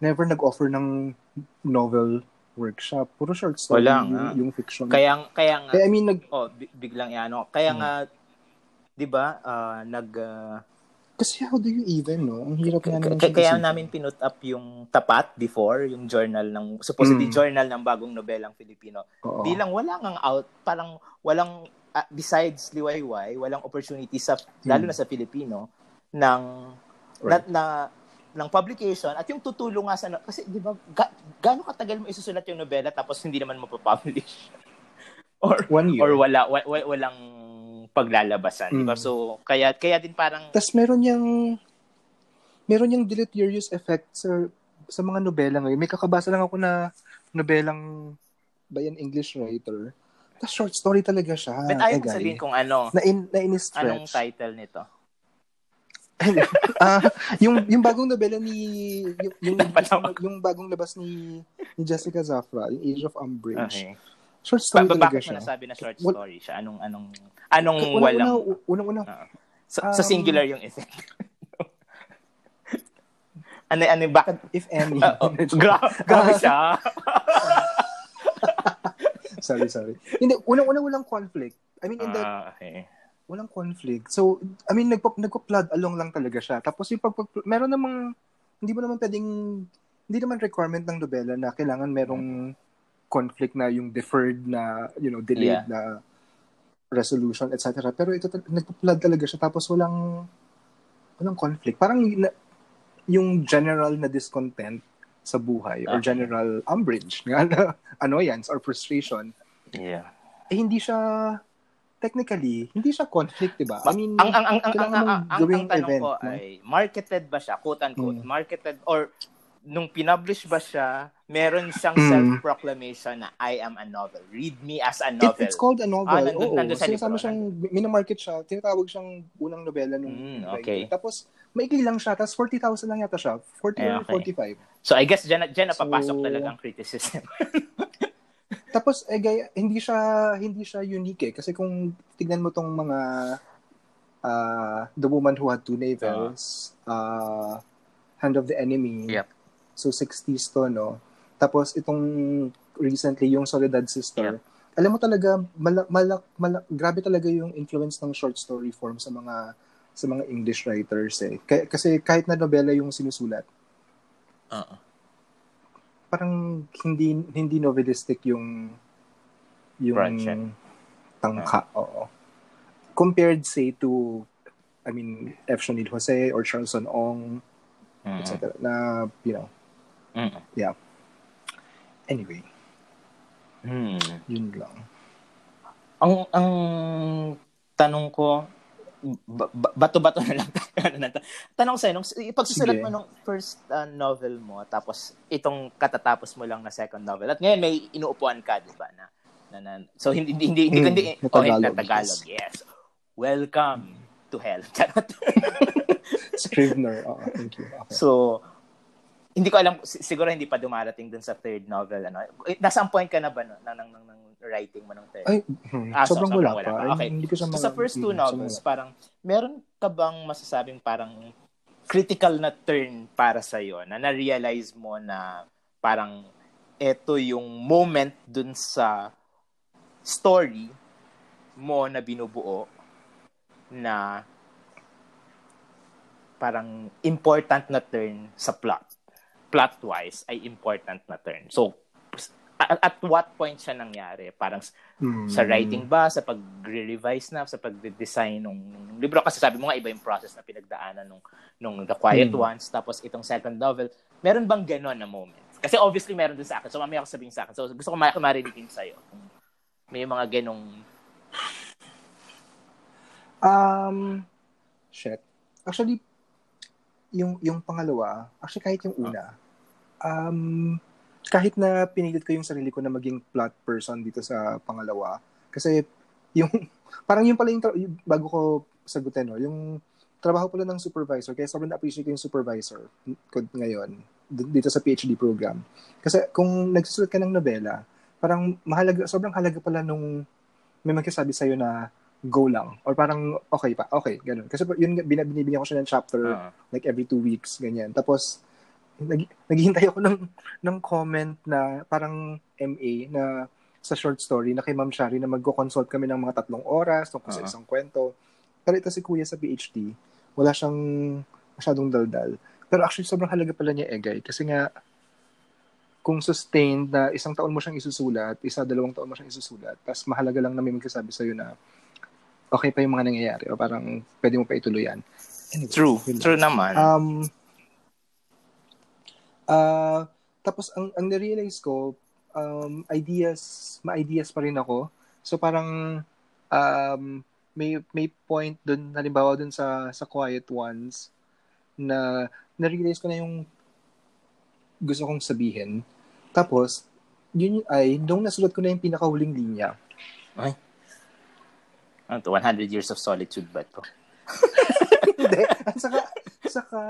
never nag-offer ng novel workshop. Puro short story Wala yung, yung fiction. Kaya, kaya nga, eh, I mean, nag... oh, biglang yan. Kaya hmm. nga, di ba, uh, nag, uh, Kasi how do you even, no? Ang hirap nga naman K- Kaya namin pinut up yung tapat before, yung journal ng, supposedly mm. journal ng bagong nobelang Filipino. Oo. Bilang wala ngang out, parang walang, uh, besides Liwayway, walang opportunity sa, mm. lalo na sa Filipino, ng, right. na, na, ng publication at yung tutulong nga sa, kasi di ba, ga, gaano katagal mo isusulat yung nobela tapos hindi naman mapapublish? or, One year. Or wala, wa, wa, walang paglalabasan, mm. 'di ba? Mm. So kaya kaya din parang Tas meron yang meron yung deleterious effect sa sa mga nobela ngayon. May kakabasa lang ako na nobelang by an English writer. Tas short story talaga siya. But ayaw eh, sabihin kung ano. Na in na in Anong title nito? Uh, yung yung bagong nobela ni yung yung, yung, yung bagong labas ni ni Jessica Zafra, yung Age of Umbrage. Okay. Short story ba- talaga siya. Bakit nasabi na short story siya? Anong anong anong una, walang una una, uh, sa, um, sa singular yung effect. ano ano bakit if any? Uh, oh, gra- grabe siya. sorry, sorry. Hindi, unang-una walang conflict. I mean, in the, uh, okay. Walang conflict. So, I mean, nagpo, nagpo-plod along lang talaga siya. Tapos yung pag, meron namang, hindi mo naman pwedeng, hindi naman requirement ng nobela na kailangan merong conflict na yung deferred na, you know, delayed yeah. na resolution, etc. Pero ito, nagpo-plod talaga siya. Tapos walang, walang conflict. Parang na, yung general na discontent sa buhay okay. or general umbrage, annoyance or frustration. Yeah. Eh, hindi siya technically, hindi siya conflict, 'di ba? I mean, ang ang ang ang, ang, ang, ang, ang tanong event, ko no? ay marketed ba siya, quote unquote, mm. marketed or nung pinublish ba siya, meron siyang mm. self-proclamation na I am a novel. Read me as a novel. It, it's called a novel. Ah, nandun, Oo. Nandun sa Sinasama siyang, minamarket siya, tinatawag siyang unang nobela nung mm, okay. Tapos, maikli lang siya, tapos 40,000 lang yata siya. 40 eh, okay. 45. So, I guess dyan, dyan napapasok so, talaga ang criticism. Tapos eh gaya, hindi siya hindi siya unique eh kasi kung tignan mo tong mga uh, The Woman Who Had Two Navels, uh, uh, Hand of the Enemy. Yep. So 60s to no. Tapos itong recently yung Soledad Sister. Yep. Alam mo talaga malak malak malak grabe talaga yung influence ng short story form sa mga sa mga English writers eh. K- kasi kahit na nobela yung sinusulat. Uh-uh parang hindi hindi novelistic yung yung Project. tangka. Uh. Oo. Compared say to I mean F. Shonil Jose or Charleston Ong mm-hmm. etc. na you know. Mm-hmm. Yeah. Anyway. Hmm. Yun lang. Ang ang tanong ko bato-bato na lang Tanong sa'yo, nung pagsusulat mo nung first uh, novel mo, tapos itong katatapos mo lang na second novel, at ngayon may inuupuan ka, di ba, na, na, na, so hindi, hindi, hindi, hindi, mm, hindi oh, Tagalog, Tagalog, yes. Welcome to hell. Scrivener, oh, thank you. Okay. So, hindi ko alam, siguro hindi pa dumarating dun sa third novel, ano? Eh, nasa point ka na ba, no, ng, ng, ng, ng writing mo ng third? Ay, hmm, ah, sobrang, so, wala, wala pa. Okay. Hindi ko sa, so, sa first two novels, parang, meron ka bang masasabing parang critical na turn para sa iyo na na-realize mo na parang ito yung moment dun sa story mo na binubuo na parang important na turn sa plot plot-wise ay important na turn. So, at, at what point siya nangyari? Parang mm. sa writing ba, sa pag-revise na, sa pag-design ng libro? Kasi sabi mo nga, iba yung process na pinagdaanan nung, nung The Quiet mm. Ones, tapos itong second novel. Meron bang ganon na moment? Kasi obviously meron din sa akin. So mamaya ako sabihin sa akin. So gusto ko ma- marinig din sa'yo. May mga ganong... Um, shit. Actually, yung yung pangalawa, actually kahit yung una, um, kahit na pinilit ko yung sarili ko na maging plot person dito sa pangalawa, kasi yung, parang yung pala yung, tra- yung bago ko sagutin, no, yung trabaho pala ng supervisor, kaya sobrang appreciate ko yung supervisor ko ngayon dito sa PhD program. Kasi kung nagsusulat ka ng nobela, parang mahalaga, sobrang halaga pala nung may magkasabi sa'yo na go lang. Or parang, okay pa, okay, ganun. Kasi yun, binibigyan ko siya ng chapter uh-huh. like every two weeks, ganyan. Tapos, nag, naghihintay ako ng, ng comment na parang MA na sa short story na kay Ma'am Shari na magko-consult kami ng mga tatlong oras tungkol uh-huh. sa isang kwento. Pero ito si Kuya sa PhD, wala siyang masyadong daldal. Pero actually, sobrang halaga pala niya Egay. Kasi nga, kung sustained na isang taon mo siyang isusulat, isa, dalawang taon mo siyang isusulat, tapos mahalaga lang na may magsasabi sa'yo na okay pa yung mga nangyayari o parang pwede mo pa ituloy yan. Anyway, True. True naman. Um, uh, tapos, ang, ang na-realize ko, um, ideas, ma-ideas pa rin ako. So, parang um, may, may point dun, halimbawa dun sa, sa Quiet Ones, na na-realize ko na yung gusto kong sabihin. Tapos, yun ay, nung nasulat ko na yung pinakahuling linya. Ay. Ano to? 100 Years of Solitude ba to? Hindi. saka, saka,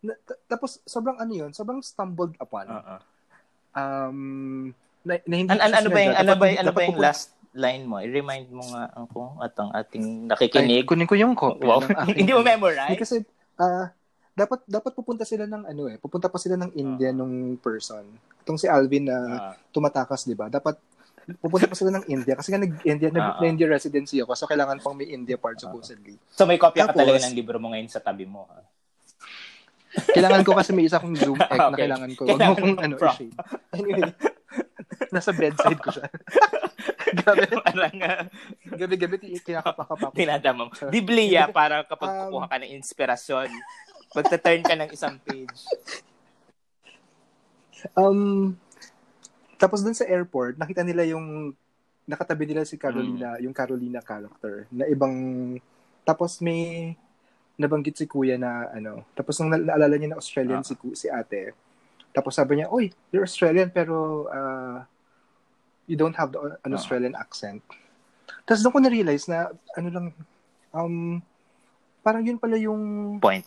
na, tapos, sobrang ano yun, sobrang stumbled upon. Uh-uh. Um, na, na hindi an, an, ano ba yung, ano ba yung, ano ba yung last line mo? I-remind mo nga ako at ang ating nakikinig. Ay, kunin ko yung copy. Wow. hindi mo memorize? Kasi, ah, uh, dapat dapat pupunta sila ng ano eh, pupunta pa sila ng India uh-huh. nung person. Itong si Alvin na uh-huh. tumatakas, 'di ba? Dapat pupunta pa sila ng India kasi nga nag-India uh-huh. na India residency ako so kailangan pang may India part supposedly. Uh-huh. So may kopya ka talaga ng libro mo ngayon sa tabi mo. Ha? kailangan ko kasi may isa kong Zoom egg okay. na kailangan ko. Wag mo kong ano, i-shade. Anyway, nasa bedside ko siya. gabi, parang, uh, gabi-gabi kinakapakapa ko. Tinadama mo. Biblia para kapag um, kukuha ka ng inspirasyon, Magta-turn ka ng isang page. Um, tapos dun sa airport, nakita nila yung nakatabi nila si Carolina, mm. yung Carolina character na ibang tapos may nabanggit si kuya na ano, tapos nung naalala niya na Australian uh si si ate. Tapos sabi niya, "Oy, you're Australian pero uh, you don't have the, an uh Australian accent." Tapos doon ko na-realize na ano lang um parang yun pala yung point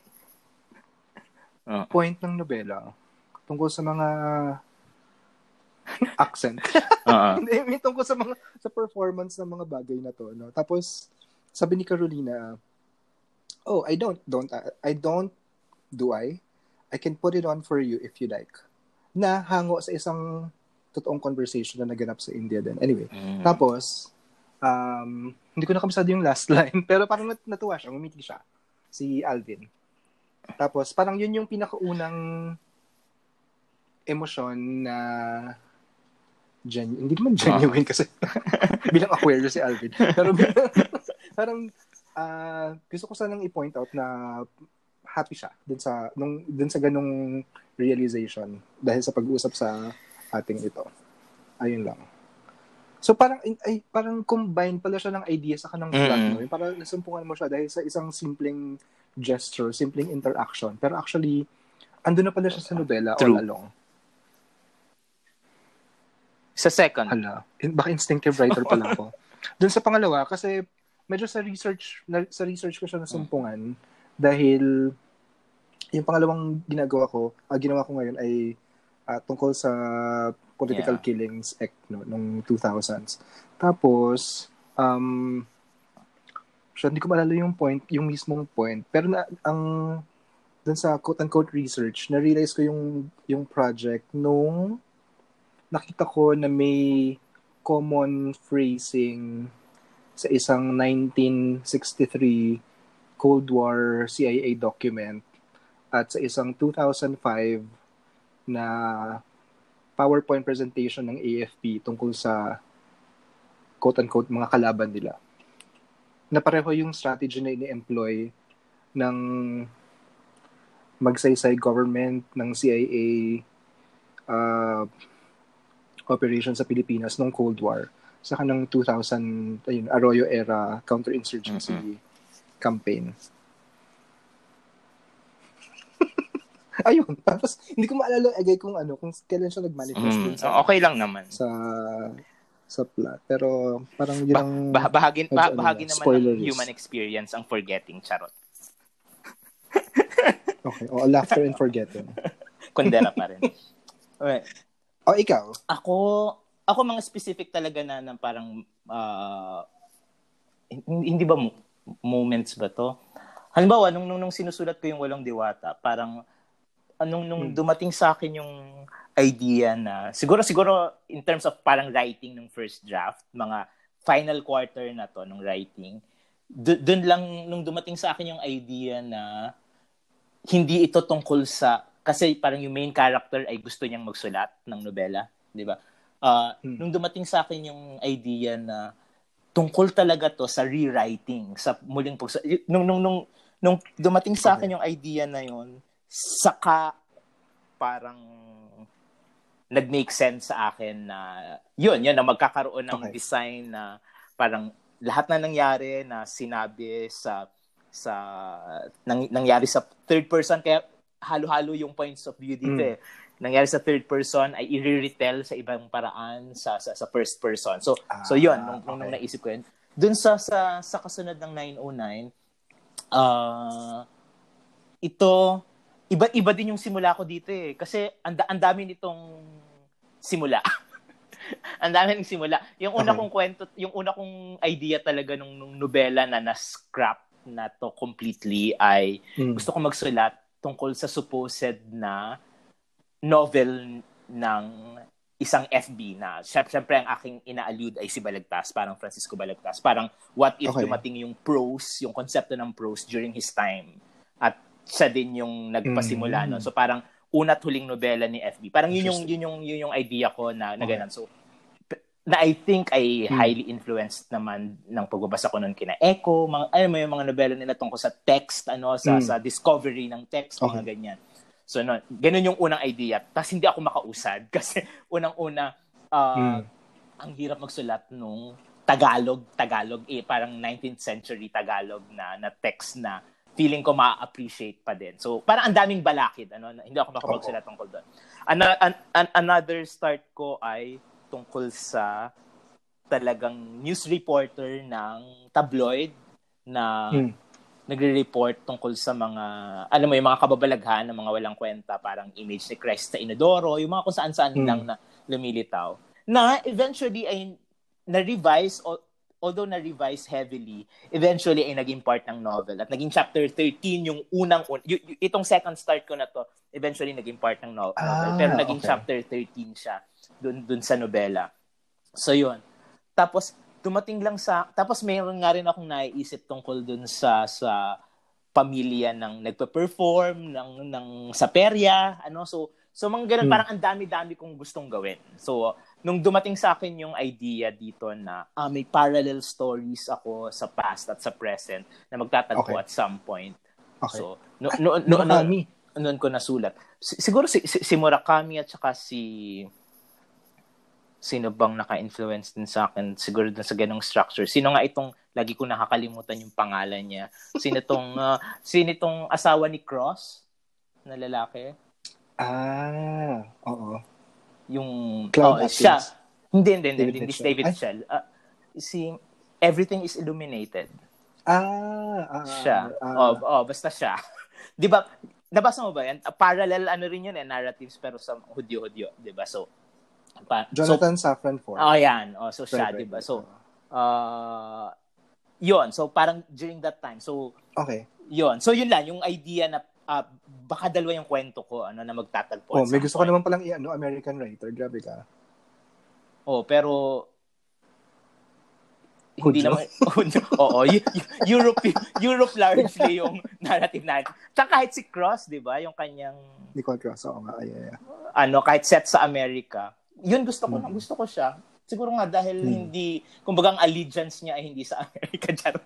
uh. point ng nobela tungkol sa mga accent. Uh-huh. Hindi, tungkol sa mga sa performance ng mga bagay na to, no. Tapos sabi ni Carolina, "Oh, I don't don't I don't do I? I can put it on for you if you like." Na hango sa isang totoong conversation na naganap sa India din. Anyway, mm. tapos um, hindi ko na kabisado yung last line, pero parang nat- natuwa siya, umiti siya, si Alvin. Tapos, parang yun yung pinakaunang emosyon na gen hindi naman genuine oh. kasi bilang Aquarius si Alvin. Pero parang uh, gusto ko sanang i-point out na happy siya dun sa nung dun sa ganung realization dahil sa pag-uusap sa ating ito. Ayun lang. So parang ay parang combine pala siya ng idea sa kanang plot mm. no. Yung parang nasumpungan mo siya dahil sa isang simpleng gesture, simpleng interaction. Pero actually, ando na pala siya sa nobela True. all along. Sa second. Hala, baka instinctive writer pala ako. Doon sa pangalawa, kasi medyo sa research, na, sa research ko siya nasumpungan dahil yung pangalawang ginagawa ko, uh, ginawa ko ngayon ay uh, tungkol sa political yeah. killings act no, nung 2000s. Tapos, um, So, hindi ko maalala yung point, yung mismong point. Pero na, ang dun sa quote-unquote research, na-realize ko yung, yung project nung nakita ko na may common phrasing sa isang 1963 Cold War CIA document at sa isang 2005 na PowerPoint presentation ng AFP tungkol sa quote-unquote mga kalaban nila. Na pareho yung strategy na ini-employ ng magsaysay government ng CIA uh, operation sa Pilipinas nung Cold War sa kanang 2000 ayun Arroyo era counterinsurgency mm-hmm. campaign. ayun, tapos hindi ko maalala agay kung ano, kung kailan siya nag-manifest. Mm, sa, okay lang naman. Sa sa plot. Pero parang yun ang... Bah- bahagi, bah- bahagi naman spoilers. ng human experience ang forgetting, charot. okay. O, laughter and forgetting. Kundera pa rin. Okay. O, ikaw? Ako, ako mga specific talaga na, na parang, uh, hindi ba moments ba to? Halimbawa, nung, nung, nung sinusulat ko yung Walang Diwata, parang, anong nung hmm. dumating sa akin yung idea na siguro siguro in terms of parang writing ng first draft, mga final quarter na to ng writing, doon lang nung dumating sa akin yung idea na hindi ito tungkol sa kasi parang yung main character ay gusto niyang magsulat ng nobela, 'di ba? Uh, hmm. nung dumating sa akin yung idea na tungkol talaga to sa rewriting, sa muling pag nung nung nung nung dumating sa akin yung idea na yon, saka parang nag-make sense sa akin na yun, yun na magkakaroon ng okay. design na parang lahat na nangyari na sinabi sa sa nang, nangyari sa third person kaya halo-halo yung points of view dito mm. eh. Nangyari sa third person ay i-retell sa ibang paraan sa sa, sa first person. So ah, so yun nung, okay. nung naisip ko yun. Dun sa sa sa kasunod ng 909 uh ah, ito iba-iba din yung simula ko dito eh kasi ang ang dami nitong simula. ang dami ng simula. Yung una okay. kong kwento, yung una kong idea talaga nung, nung nobela na na-scrap na to completely ay mm. gusto ko magsulat tungkol sa supposed na novel ng isang FB na syempre ang aking ina-allude ay si Balagtas, parang Francisco Balagtas. Parang what if okay. dumating yung prose, yung konsepto ng prose during his time at siya din yung nagpasimula mm. no. So parang una't huling nobela ni FB. Parang yun yung yun yung yun yung idea ko na, na okay. ganun. So na I think ay hmm. highly influenced naman ng pagbabasa ko noon kina Echo, mga ano mo yung mga nobela nila tungkol sa text, ano sa hmm. sa discovery ng text, okay. mga ganyan. So no, ganun yung unang idea. Tapos hindi ako makausad kasi unang-una uh, hmm. ang hirap magsulat nung Tagalog, Tagalog eh parang 19th century Tagalog na na text na feeling ko ma-appreciate pa din. So, parang ang daming balakid. Ano, hindi ako makapagsulat tungkol doon. An- an- an- another start ko ay tungkol sa talagang news reporter ng tabloid na hmm. nagre-report tungkol sa mga, alam mo, yung mga kababalaghan ng mga walang kwenta, parang image ni Christ sa Inodoro, yung mga kung saan-saan hmm. lang na lumilitaw. Na eventually ay na-revise although na-revise heavily, eventually ay naging part ng novel. At naging chapter 13 yung unang, y- y- itong second start ko na to, eventually naging part ng novel. Ah, pero naging okay. chapter 13 siya dun, dun sa nobela. So yun. Tapos, dumating lang sa, tapos mayroon nga rin akong naiisip tungkol dun sa, sa pamilya ng nagpe-perform, ng, ng sa perya, ano, so, so mga ganun, hmm. parang ang dami-dami kong gustong gawin. So, nung dumating sa akin yung idea dito na uh, may parallel stories ako sa past at sa present na magtatagpo okay. at some point. Okay. So, no, no, no, no, no, noon ko nasulat. Siguro si, si, si Murakami at saka si sino bang naka-influence din sa akin siguro dun sa ganong structure. Sino nga itong lagi ko nakakalimutan yung pangalan niya. Sino tong uh, sino itong asawa ni Cross na lalaki? Ah, oo. Yung Cloud oh, siya. Hindi, hindi, hindi. Hindi David Shell. Uh, si Everything is Illuminated. Ah, ah siya. Ah, oh, oh, basta siya. 'Di ba? Nabasa mo ba 'yan? Parallel ano rin 'yun eh, narratives pero sa hudyo-hudyo, 'di ba? So pa, Jonathan so, Safran Foer. Oh, yan. Oh, so siya, right, 'di ba? So uh 'yun. So parang during that time. So Okay. 'Yun. So 'yun lang yung idea na uh, baka dalawa yung kwento ko ano na magtatagpo. Oh, may gusto ko naman palang i-ano American writer, grabe ka. Oh, pero hindi naman oo Europe Europe largely yung narrative natin. Tsaka kahit si Cross, 'di ba, yung kanyang Nicole Cross, oo nga, ay, ay. Ano, kahit set sa America, yun gusto ko mm. gusto ko siya. Siguro nga dahil mm. hindi kumbaga ang allegiance niya ay hindi sa America dyan.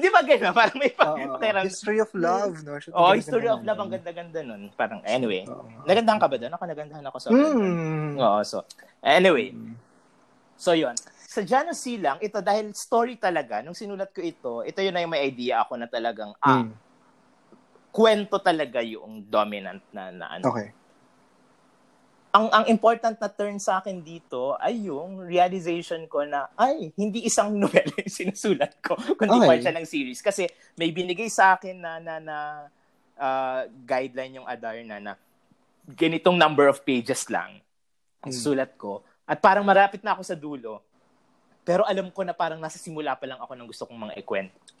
Hindi ba ganun? Parang may uh, parang, History of Love, no? Should oh, History of Love. Ang ganda-ganda nun. Parang, anyway. Uh, nagandahan ka ba doon? Ako nagandahan ako sa... Mm. Oo, so. Anyway. Mm. So, yun. Sa Jano Silang, ito dahil story talaga, nung sinulat ko ito, ito yun na yung may idea ako na talagang, ah, mm. kwento talaga yung dominant na, na ano. Okay ang ang important na turn sa akin dito ay yung realization ko na ay hindi isang novela yung sinusulat ko kundi okay. part siya ng series kasi may binigay sa akin na na, na uh, guideline yung Adarna na ganitong number of pages lang ang hmm. sulat ko at parang marapit na ako sa dulo pero alam ko na parang nasa simula pa lang ako ng gusto kong mga ikwento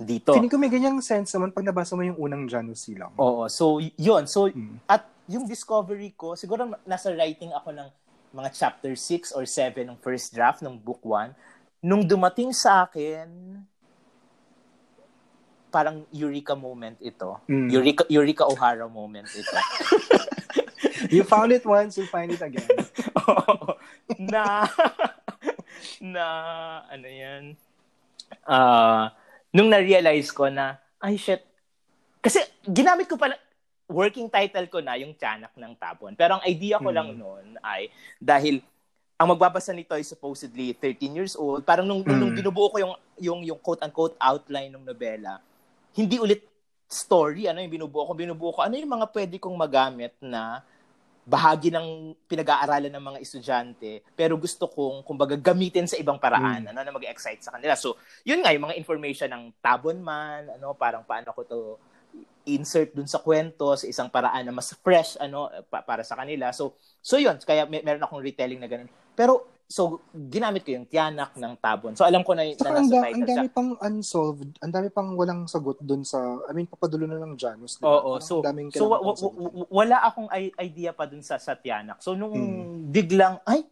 dito. Feeling ko may ganyang sense naman pag nabasa mo yung unang Janus Silang. Oo. So, yun. So, hmm. at yung discovery ko, siguro nasa writing ako ng mga chapter 6 or 7 ng first draft ng book 1. nung dumating sa akin, parang eureka moment ito. Mm. Eureka, eureka O'Hara moment ito. you found it once, you find it again. na, na, ano yan, uh, nung na-realize ko na, ay shit, kasi ginamit ko pala, working title ko na yung Tiyanak ng Tapon. Pero ang idea ko hmm. lang noon ay dahil ang magbabasa nito ay supposedly 13 years old. Parang nung, hmm. nung binubuo ko yung, yung, yung quote-unquote outline ng nobela, hindi ulit story, ano yung binubuo ko. Binubuo ko, ano yung mga pwede kong magamit na bahagi ng pinag-aaralan ng mga estudyante, pero gusto kong, kumbaga, gamitin sa ibang paraan, mm. ano, na mag-excite sa kanila. So, yun nga, yung mga information ng tabon man, ano, parang paano ko to insert dun sa kwento sa isang paraan na mas fresh ano pa- para sa kanila. So so yun, kaya may, meron akong retelling na ganun. Pero so ginamit ko yung tiyanak ng tabon. So alam ko na, so, na nasa title Ang dami siya. pang unsolved, ang dami pang walang sagot dun sa I mean papadulo na ng Janus. Diba? Oo, so so w- w- wala akong idea pa dun sa sa tiyanak. So nung hmm. biglang ay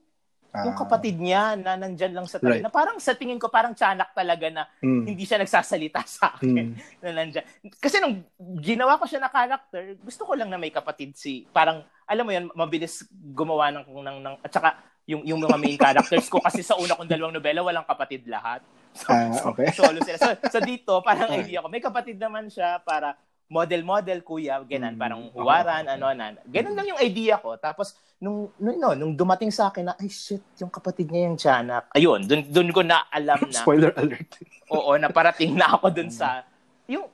yung ah. kapatid niya na nandyan lang sa tabi. Right. Na parang sa tingin ko, parang tiyanak talaga na mm. hindi siya nagsasalita sa akin. Mm. Na nandyan. Kasi nung ginawa ko siya na character, gusto ko lang na may kapatid si, parang, alam mo yan, mabilis gumawa ng, ng, ng at saka yung, yung mga main characters ko kasi sa una kong dalawang nobela, walang kapatid lahat. So, uh, okay. so solo sila. So, so dito, parang idea ko, may kapatid naman siya para model-model, kuya, ganun, mm. parang huwaran, ano, na. Ganun lang yung idea ko. Tapos, nung, nung, no, nung dumating sa akin na, ay shit, yung kapatid niya yung tiyanak. Ayun, dun, dun ko na alam na. Spoiler alert. oo, na parating na ako dun sa, yung,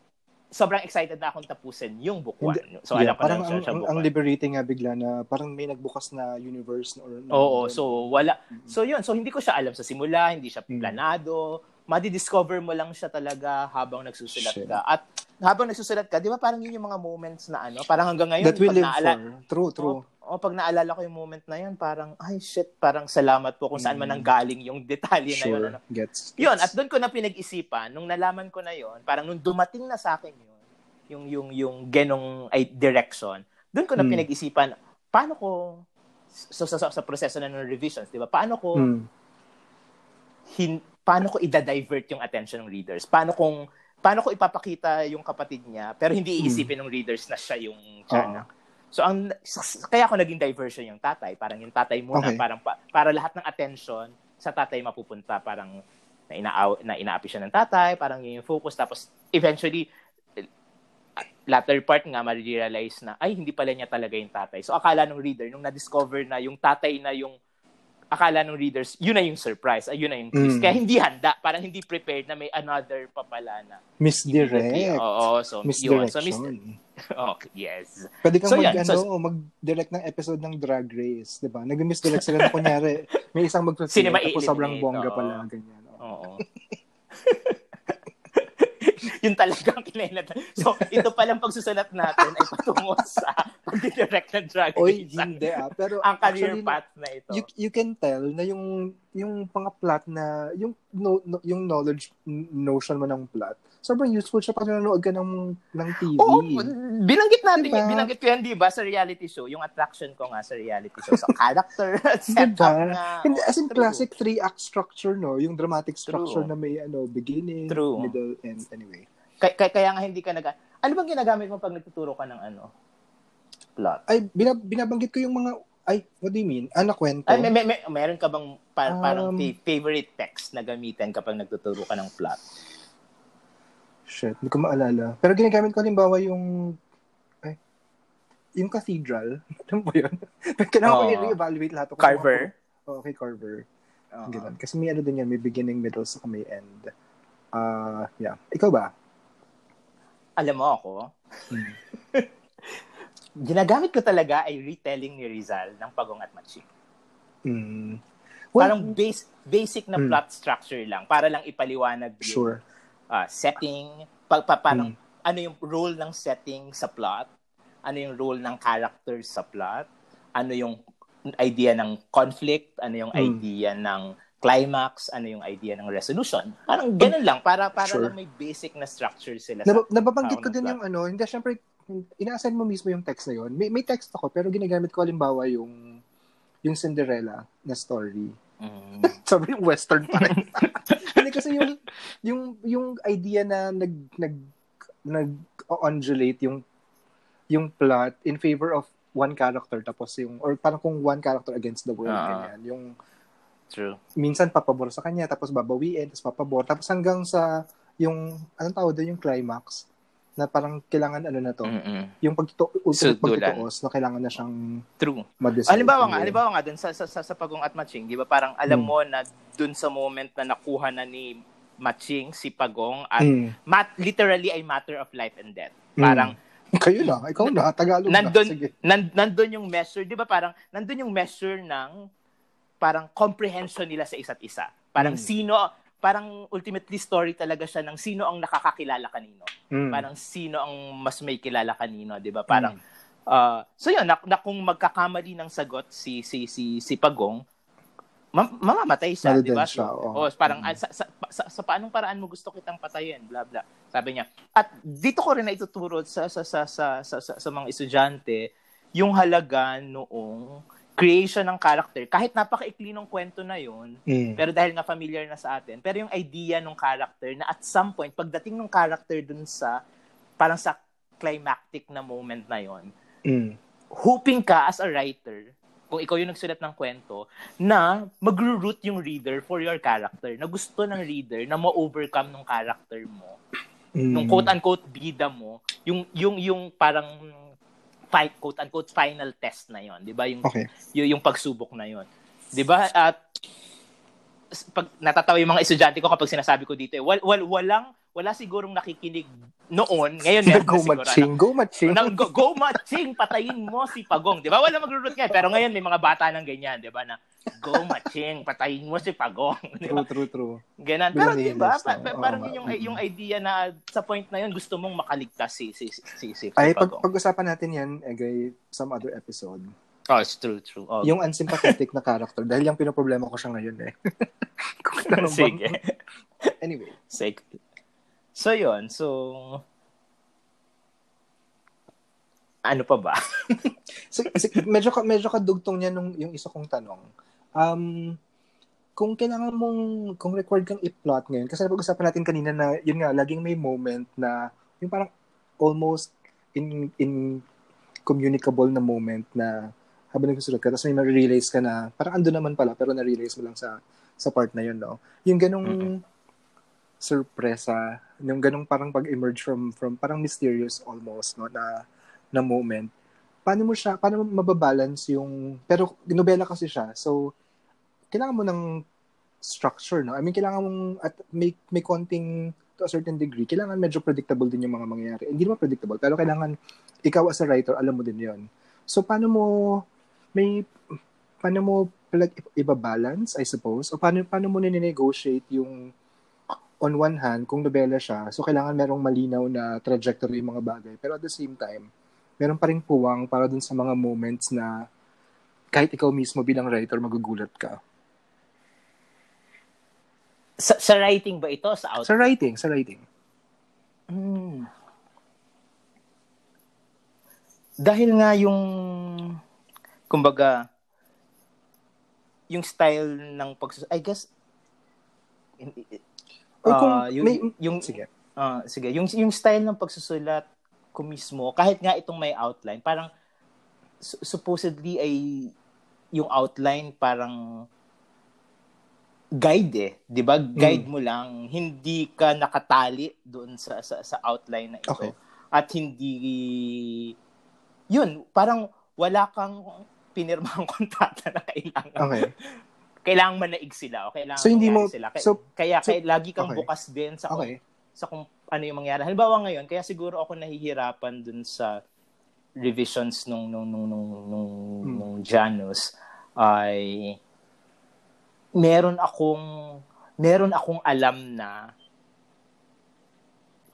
sobrang excited na akong tapusin yung book one. So, yeah, alam ko parang na siya, ang, siya book ang liberating nga bigla na parang may nagbukas na universe. Or, na, Oo, so wala. Mm-hmm. So yun, so hindi ko siya alam sa simula, hindi siya mm. planado. Mm-hmm madi-discover mo lang siya talaga habang nagsusulat shit. ka. At habang nagsusulat ka, di ba parang yun yung mga moments na ano, parang hanggang ngayon, That we live naala- for. True, true. O, o, pag naalala ko yung moment na yun, parang, ay shit, parang salamat po kung saan man mm. nanggaling yung detalye sure. na yun. Ano. Gets, gets. Yun, at doon ko na pinag-isipan, nung nalaman ko na yun, parang nung dumating na sa akin yun, yung, yung, yung genong ay, direction, doon ko na mm. pinag-isipan, paano ko, so, sa, sa, sa proseso na ng revisions, di ba, paano ko, mm. hin, paano ko i-divert yung attention ng readers? Paano kung paano ko ipapakita yung kapatid niya pero hindi iisipin ng readers na siya yung tiyanak? Uh-huh. So ang kaya ako naging diversion yung tatay, parang yung tatay muna okay. parang pa, para lahat ng attention sa tatay mapupunta parang na ina na inaapi siya ng tatay, parang yun yung focus tapos eventually latter part nga ma-realize na ay hindi pala niya talaga yung tatay. So akala ng reader nung na-discover na yung tatay na yung akala ng readers, yun na yung surprise, ay yun na yung twist. Mm. Kaya hindi handa, parang hindi prepared na may another pa pala na. Misdirect. Oo, so yun. So, mis- okay, yes. Pwede kang so, mag, yan. ano, so, mag-direct ng episode ng Drag Race, di ba? Nag-misdirect sila na kunyari, may isang mag-film, tapos sobrang bongga pala, ganyan. Oo. yun talagang kinailangan. So, ito palang pagsusulat natin ay patungo sa pag-direct ng drag Oy, hindi ah. Pero ang career actually, path na ito. You, you can tell na yung yung mga plot na yung no, no, yung knowledge notion mo ng plot sobrang useful siya pag nanonood ka ng, ng TV. Oo, binanggit natin, diba? binanggit ko yan, di ba, sa reality show, yung attraction ko nga sa reality show, sa character, setup diba? nga. And, as in true. classic three-act structure, no? Yung dramatic structure true. na may, ano, beginning, true. middle, and anyway. Kaya, kaya nga hindi ka nag... Ano bang ginagamit mo pag nagtuturo ka ng ano? Plot? Ay, binab- binabanggit ko yung mga ay, what do you mean? Ano kwento? Ay, may, may, may, meron ka bang pa, um, parang favorite text na gamitin kapag nagtuturo ka ng plot? Shit, hindi ko maalala. Pero ginagamit ko halimbawa yung ay, yung cathedral. Ano ba yun? Kailangan ko i-reevaluate lahat. Carver? Oo, oh, okay, Carver. Uh-huh. Ganun. Kasi may ano din yan, may beginning, middle, sa may end. Uh, yeah. Ikaw ba? Alam mo ako, hmm. ginagamit ko talaga ay retelling ni Rizal ng Pagong at Matching. Mm. Well, Parang base, basic na mm. plot structure lang para lang ipaliwanag yung sure uh, setting, pa, pa, parang mm. ano yung role ng setting sa plot, ano yung role ng characters sa plot, ano yung idea ng conflict, ano yung mm. idea ng climax, ano yung idea ng resolution. Parang ganun lang, para para sure. lang may basic na structure sila. Nab- nababanggit ko din yung ano, hindi syempre, ina-assign mo mismo yung text na yon. May, may text ako, pero ginagamit ko halimbawa yung yung Cinderella na story. Mm. Sabi yung western pa rin. Hindi kasi yung yung yung idea na nag nag nag undulate yung yung plot in favor of one character tapos yung or parang kung one character against the world Ah. ganyan yung True. minsan papabor sa kanya tapos babawiin tapos papabor tapos hanggang sa yung anong tawag doon yung climax na parang kailangan ano na to Mm-mm. yung pagtuto ultimate Sudulan. pagtutuos na kailangan na siyang True. ma-decide. Halimbawa nga, halimbawa nga dun sa sa, sa, sa Pagong at Matching, 'di ba? Parang alam Hmm. mo na dun sa moment na nakuha na ni Matching si Pagong at Mm. mat literally ay matter of life and death. Mm. Parang Kayo na, ikaw na, Tagalog nandun, na. Sige. nan, nandun yung measure, 'di ba? Parang nandun yung measure ng parang comprehension nila sa isa't isa. Parang Mm. sino parang ultimately story talaga siya ng sino ang nakakakilala kanino. Mm. Parang sino ang mas may kilala kanino, 'di ba? Parang ah, so yun, na, na kung magkakamali ng sagot si si si si Pagong, ma- mamamatay siya, 'di ba? siya, oo. Oh, parang Mm. sa, sa, sa, sa paanong paraan mo gusto kitang patayin, bla bla. Sabi niya. At dito ko rin na ituturo sa sa sa sa sa, sa, sa mga estudyante yung halaga noong creation ng character. Kahit napakaikli ng kwento na yun, Mm. pero dahil nga familiar na sa atin, pero yung idea ng character na at some point, pagdating ng character dun sa, parang sa climactic na moment na yon Mm. hoping ka as a writer, kung ikaw yung nagsulat ng kwento, na magro-root yung reader for your character, na gusto ng reader na ma-overcome ng character mo, Mm. nung quote-unquote bida mo, yung, yung, yung parang fi- quote-unquote final test na yon di ba? Yung Okay. y- yung pagsubok na yon. 'Di ba? At pag natatawa yung mga estudyante ko kapag sinasabi ko dito, eh, wal, wal, walang wala sigurong nakikinig noon. Ngayon meron Go na siguro. matching, go matching. Nang go, go matching, patayin mo si Pagong. 'Di ba? Wala magro-root ngayon, pero ngayon may mga bata nang ganyan, 'di ba? Na go matching, patayin mo si Pagong. 'Di ba? True, true, true. Ganun. Pero 'di ba? Pa- pa- parang yun yung yung idea na sa point na yun gusto mong makaligtas si si si, si, si Ay, pag, Pagong. pag-usapan natin yan, Egay, some other episode. oh, it's true, true. Oh, Yung unsympathetic na character, dahil yung pinoproblema ko siya ngayon eh. Kung ano bang- Sige. Anyway. Sige. So, yun. So, ano pa ba? Sige, sige, medyo, ka- medyo kadugtong niya nung yung isa kong tanong. Um, kung kailangan mong, kung record kang i-plot ngayon, kasi napag-usapan natin kanina na, yun nga, laging may moment na, yung parang almost in, in communicable na moment na habang nagsusulat ka, tapos may ma-realize ka na, parang ando naman pala, pero na-realize mo lang sa sa part na yun, no? Yung ganong Mm-mm. sorpresa, yung ganong parang pag-emerge from, from parang mysterious almost, no? Na, na moment. Paano mo siya, paano mo mababalance yung, pero nobela kasi siya, so, kailangan mo ng structure, no? I mean, kailangan mong, at may, may konting, to a certain degree, kailangan medyo predictable din yung mga mangyayari. Hindi naman predictable, pero kailangan, ikaw as a writer, alam mo din yon So, paano mo, may, paano mo like, ibabalance, I suppose? O paano, paano mo nine-negotiate yung, on one hand, kung nobela siya, so kailangan merong malinaw na trajectory yung mga bagay. Pero at the same time, meron pa rin puwang para dun sa mga moments na kahit ikaw mismo bilang writer, magugulat ka. Sa, sa writing ba ito? Sa out? Sa writing, sa writing. Hmm. Dahil nga yung kumbaga yung style ng pagsus I guess Kung ah, yung, may- yung Sige. ah, sige yung yung style ng pagsusulat ko mismo kahit nga itong may outline parang su- supposedly ay yung outline parang guide eh, 'di ba? Guide mo lang, hindi ka nakatali doon sa sa, sa outline na ito. Okay. At hindi yun, parang wala kang pinirmahang kontrata na kailangan. Okay. Kailangan manaig sila o kailangan So, hindi mo- sila. Kaya, so- kaya, so- kaya lagi kang okay. bukas din sa kung, Okay. sa kung ano yung mangyari. Halimbawa ngayon, kaya siguro ako nahihirapan dun sa revisions nung nung nung nung nung, Hmm. nung Janus ay meron akong meron akong alam na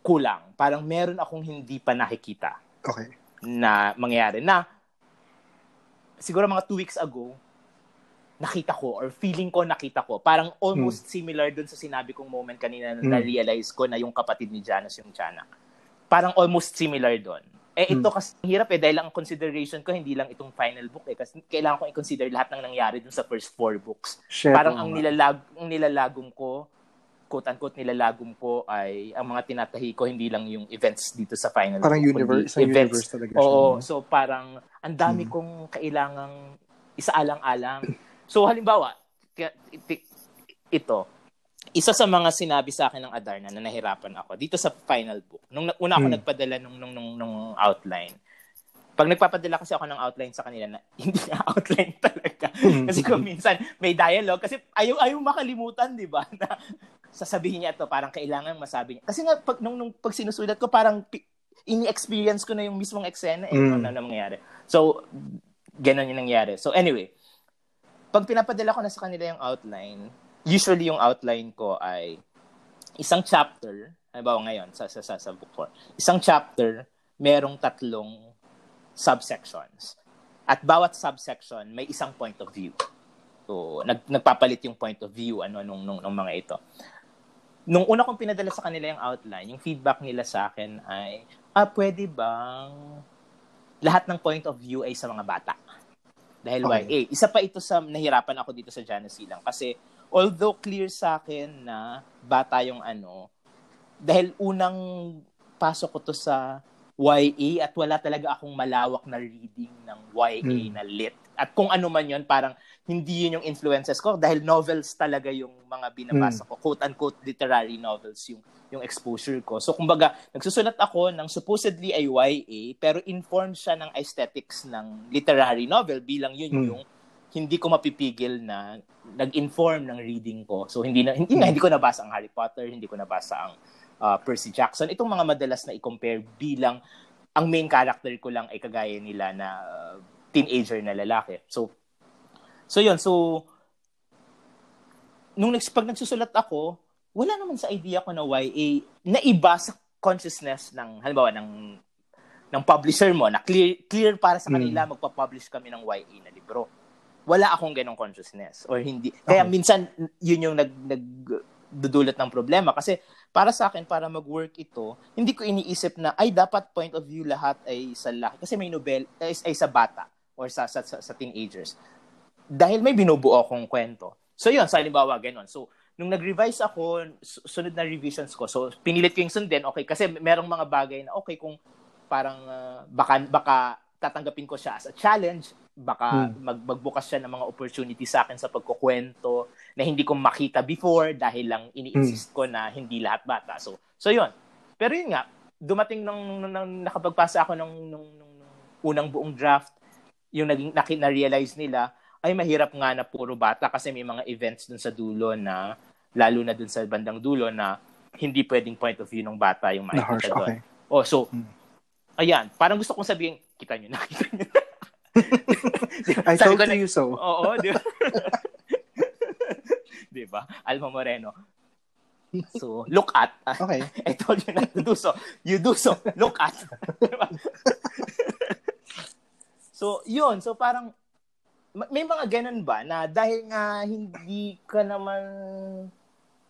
kulang. Parang meron akong hindi pa nakikita Okay. na mangyayari. Na, siguro mga two weeks ago, nakita ko or feeling ko nakita ko. Parang almost similar dun sa sinabi kong moment kanina na Hmm. na-realize ko na yung kapatid ni Janus yung Tiyanak. Parang almost similar dun. Eh ito hmm. kasi hirap eh dahil ang consideration ko hindi lang itong final book eh kasi kailangan ko i-consider lahat ng nangyari dun sa first four books. Shit, Parang ang nilalag ang nilalagom ko quote unquote nilalagom ko ay ang mga tinatahi ko hindi lang yung events dito sa final parang book, universe sa universe talaga siya. Oo, so parang ang dami hmm. kong kailangang isaalang-alang. So halimbawa, ito, isa sa mga sinabi sa akin ng Adarna na nahirapan ako dito sa final book. Nung una ako hmm. nagpadala nung, nung, nung, nung outline, pag nagpapadala kasi ako ng outline sa kanila na hindi na outline talaga. Hmm. kasi kung minsan may dialogue, kasi ayaw, ayaw makalimutan, di ba? Na sasabihin niya ito, parang kailangan masabi niya. Kasi nga, pag, nung, nung pag sinusulat ko, parang ini-experience ko na yung mismong eksena eh, mm. ano na mangyayari. So, ganun yung nangyari. So, anyway, pag pinapadala ko na sa kanila yung outline, usually yung outline ko ay isang chapter, halimbawa ngayon sa, sa, sa, sa book 4, isang chapter, merong tatlong subsections. At bawat subsection may isang point of view. So, nag, nagpapalit yung point of view ano nung, nung, nung mga ito. Nung una kong pinadala sa kanila yung outline, yung feedback nila sa akin ay, ah, pwede bang lahat ng point of view ay sa mga bata? Dahil okay. YA. Isa pa ito sa nahirapan ako dito sa Janus Silang kasi although clear sa akin na bata yung ano, dahil unang pasok ko to sa YA at wala talaga akong malawak na reading ng YA hmm. na lit. At kung ano man yun, parang hindi yun yung influences ko dahil novels talaga yung mga binabasa hmm. ko. Quote-unquote literary novels yung yung exposure ko. So kumbaga, nagsusulat ako ng supposedly ay YA pero informed siya ng aesthetics ng literary novel bilang yun hmm. yung hindi ko mapipigil na nag-inform ng reading ko. So hindi na hindi, na, hindi ko nabasa ang Harry Potter, hindi ko nabasa ang uh, Percy Jackson. Itong mga madalas na i-compare bilang ang main character ko lang ay kagaya nila na uh, teenager na lalaki. So So yun, so nung next, pag nagsusulat ako, wala naman sa idea ko na YA na iba sa consciousness ng halimbawa ng ng publisher mo na clear clear para sa kanila mm. magpa-publish kami ng YA na libro wala akong ganong consciousness or hindi. Kaya okay. minsan yun yung nag nagdudulot ng problema kasi para sa akin para mag-work ito, hindi ko iniisip na ay dapat point of view lahat ay sa laki kasi may novel ay, ay sa bata or sa, sa sa teenagers. Dahil may binubuo akong kwento. So yun, sa halimbawa ganun. So nung nag-revise ako, sunod na revisions ko. So pinilit ko yung sundin, okay, kasi merong mga bagay na okay kung parang uh, baka baka tatanggapin ko siya as a challenge, baka hmm. mag, magbukas siya ng mga opportunity sa akin sa pagkukwento na hindi ko makita before dahil lang ini-insist hmm. ko na hindi lahat bata. So, so yun. Pero yun nga, dumating nung, nung, nung nakapagpasa ako ng nung, nung, nung unang buong draft, yung naging na-realize nila, ay mahirap nga na puro bata kasi may mga events dun sa dulo na lalo na dun sa bandang dulo na hindi pwedeng point of view ng bata yung makikita doon. Okay. Oh, so, hmm. ayan, parang gusto kong sabihin, kita nyo na, kita nyo na. I told na, you so. Oo, di ba? di ba? Alma Moreno. So, look at. Okay. I told you not to do so. You do so. Look at. diba? So, yun. So, parang, may mga ganun ba na dahil nga hindi ka naman,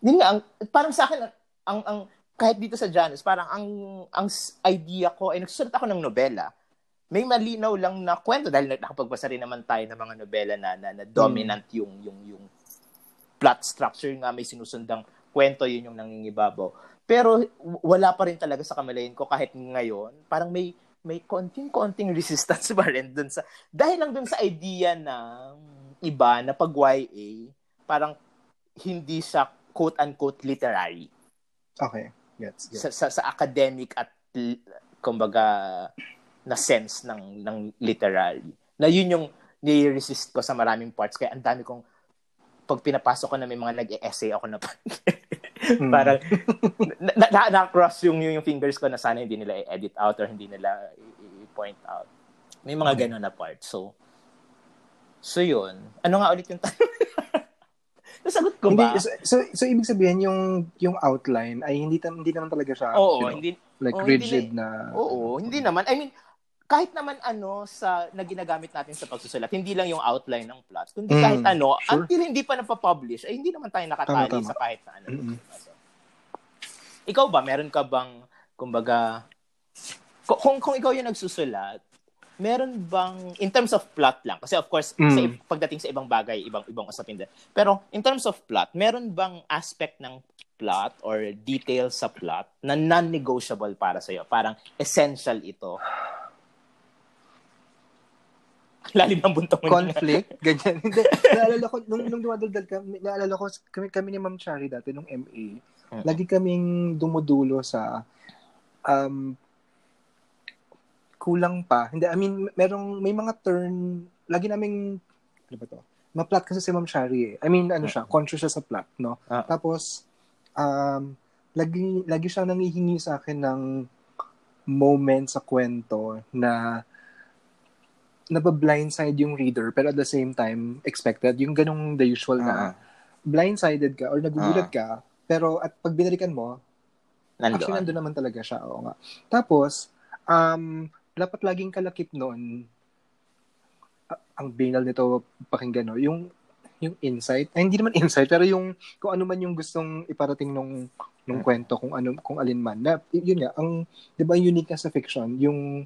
yun nga, ang, parang sa akin, ang, ang, kahit dito sa Janus, parang ang, ang idea ko, ay nagsusulat ako ng nobela may malinaw lang na kwento dahil nakapagbasa rin naman tayo ng mga nobela na, na, na dominant mm. yung yung yung plot structure nga may sinusundang kwento yun yung nangingibabaw. Pero wala pa rin talaga sa kamalayan ko kahit ngayon, parang may may konting-konting resistance pa rin dun sa dahil lang dun sa idea ng iba na pag YA, parang hindi siya quote-unquote literary. Okay. Yes. yes. Sa, sa, sa academic at kumbaga na sense ng ng literary. Na yun yung ni-resist ko sa maraming parts kaya ang dami kong pag pinapasok ko na may mga nag-essay ako na mm. parang na, na, na, cross yung, yung fingers ko na sana hindi nila i-edit out or hindi nila i-point out. May mga okay. ganun na part. So, so yun. Ano nga ulit yung tanong? Nasagot ko ba? Hindi, so, so, so, ibig sabihin, yung yung outline ay hindi, hindi naman talaga siya, oo, you know, hindi, like oo, rigid hindi, na... Oo, hindi naman. I mean, kahit naman ano sa na ginagamit natin sa pagsusulat, hindi lang yung outline ng plot, kundi mm, kahit ano, sure. until hindi pa napapublish, ay hindi naman tayo nakatali tama, tama. sa kahit na ano. Mm-hmm. ikaw ba, meron ka bang, kumbaga, kung, kung ikaw yung nagsusulat, meron bang, in terms of plot lang, kasi of course, mm. sa, pagdating sa ibang bagay, ibang ibang usapin din. Pero in terms of plot, meron bang aspect ng plot or details sa plot na non-negotiable para sa'yo? Parang essential ito. Lalim ng buntong Conflict, ganyan. Hindi, naalala ko, nung, nung dumadaldal kami, naalala ko, kami, kami ni Ma'am Chari dati, nung MA, mm-hmm. lagi kaming dumudulo sa um, kulang pa. Hindi, I mean, merong, may mga turn, lagi naming, ano ba to? Ma-plot kasi si Ma'am Shari eh. I mean, ano siya, conscious siya sa plot, no? Ah. Tapos, um, lagi, lagi siyang nangihingi sa akin ng moment sa kwento na nabablindside yung reader pero at the same time expected yung ganong the usual na uh-huh. blindsided ka or nagugulat uh-huh. ka pero at pag binalikan mo Nandoon. actually nandun naman talaga siya oo nga tapos um dapat laging kalakip noon ang banal nito pakinggan no yung yung insight ay hindi naman insight pero yung kung ano man yung gustong iparating nung nung hmm. kwento kung ano kung alin man na yun nga ang 'di ba unique sa fiction yung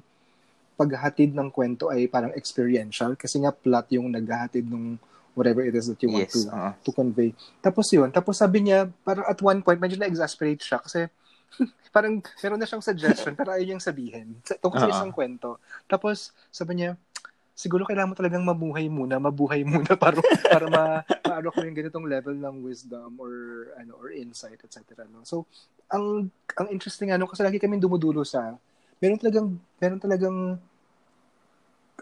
paghatid ng kwento ay parang experiential kasi nga plot yung naghahatid ng whatever it is that you want yes, to uh-huh. to convey tapos yun tapos sabi niya parang at one point medyo na exasperate siya kasi parang meron na siyang suggestion pero ayaw niyang sabihin. Tungkol sa isang kwento. Tapos sabi niya, siguro kailangan mo talagang mabuhay muna, mabuhay muna para para ma maano ko yung ganitong level ng wisdom or ano or insight etc. No? So ang ang interesting ano kasi lagi kami dumudulo sa meron talagang meron talagang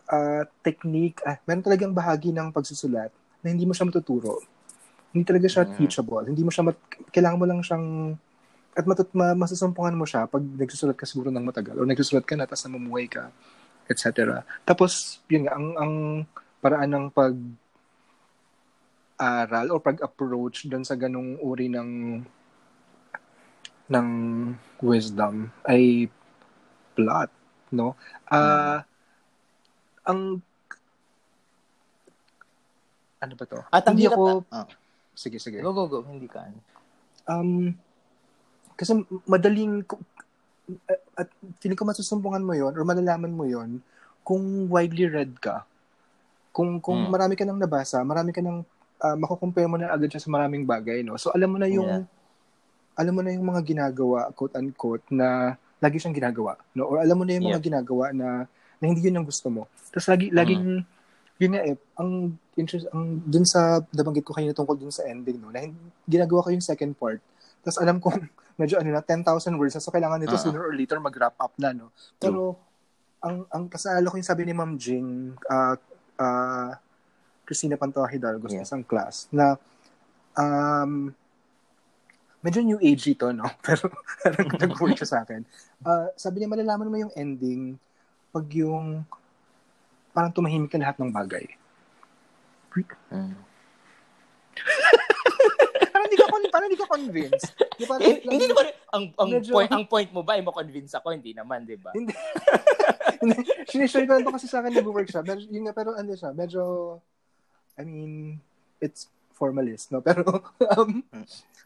uh, technique, ah, meron talagang bahagi ng pagsusulat na hindi mo siya matuturo. Hindi talaga siya mm. teachable. Hindi mo siya mat- kailangan mo lang siyang at matut ma, masusumpungan mo siya pag nagsusulat ka siguro ng matagal o nagsusulat ka na tapos namumuhay ka etc. Tapos yun nga ang ang paraan ng pag aral o pag-approach doon sa ganung uri ng ng wisdom ay plot, no? Ah uh, ang ano ba to? At hindi ako oh. sige sige. Go go go, hindi ka. Um kasi madaling, at feeling ko masusumpungan mo yon or malalaman mo yon kung widely read ka. Kung kung hmm. marami ka nang nabasa, marami ka nang uh, mako-compare mo na agad siya sa maraming bagay, no? So alam mo na yung yeah. alam mo na yung mga ginagawa, quote unquote, na lagi siyang ginagawa, no? Or alam mo na yung mga yeah. ginagawa na na hindi yun ang gusto mo. Tapos lagi laging yun nga eh, ang interest ang dun sa nabanggit ko kanina tungkol dun sa ending no, na ginagawa ko yung second part. Tapos alam kong medyo ano na 10,000 words na so kailangan nito uh-huh. sooner or later mag-wrap up na no. Pero ang ang kasalo ko yung sabi ni Ma'am Jing uh, uh, Christina Pantoja Hidalgo yeah. sa isang class na um, medyo new age ito, no? Pero nag-work siya sa akin. Uh, sabi niya, malalaman mo yung ending pag yung parang tumahimik ka lahat ng bagay. Mm. parang hindi ka convinced. Di, parang, eh, hindi naman, ang, ang, medyo, point, ang point mo ba, ay mo-convince ako? Hindi naman, di ba? Hindi. Sinishare ko lang kasi sa akin nag-workshop. Pero, yun nga, pero ano siya, medyo, I mean, it's formalist, no? Pero, um,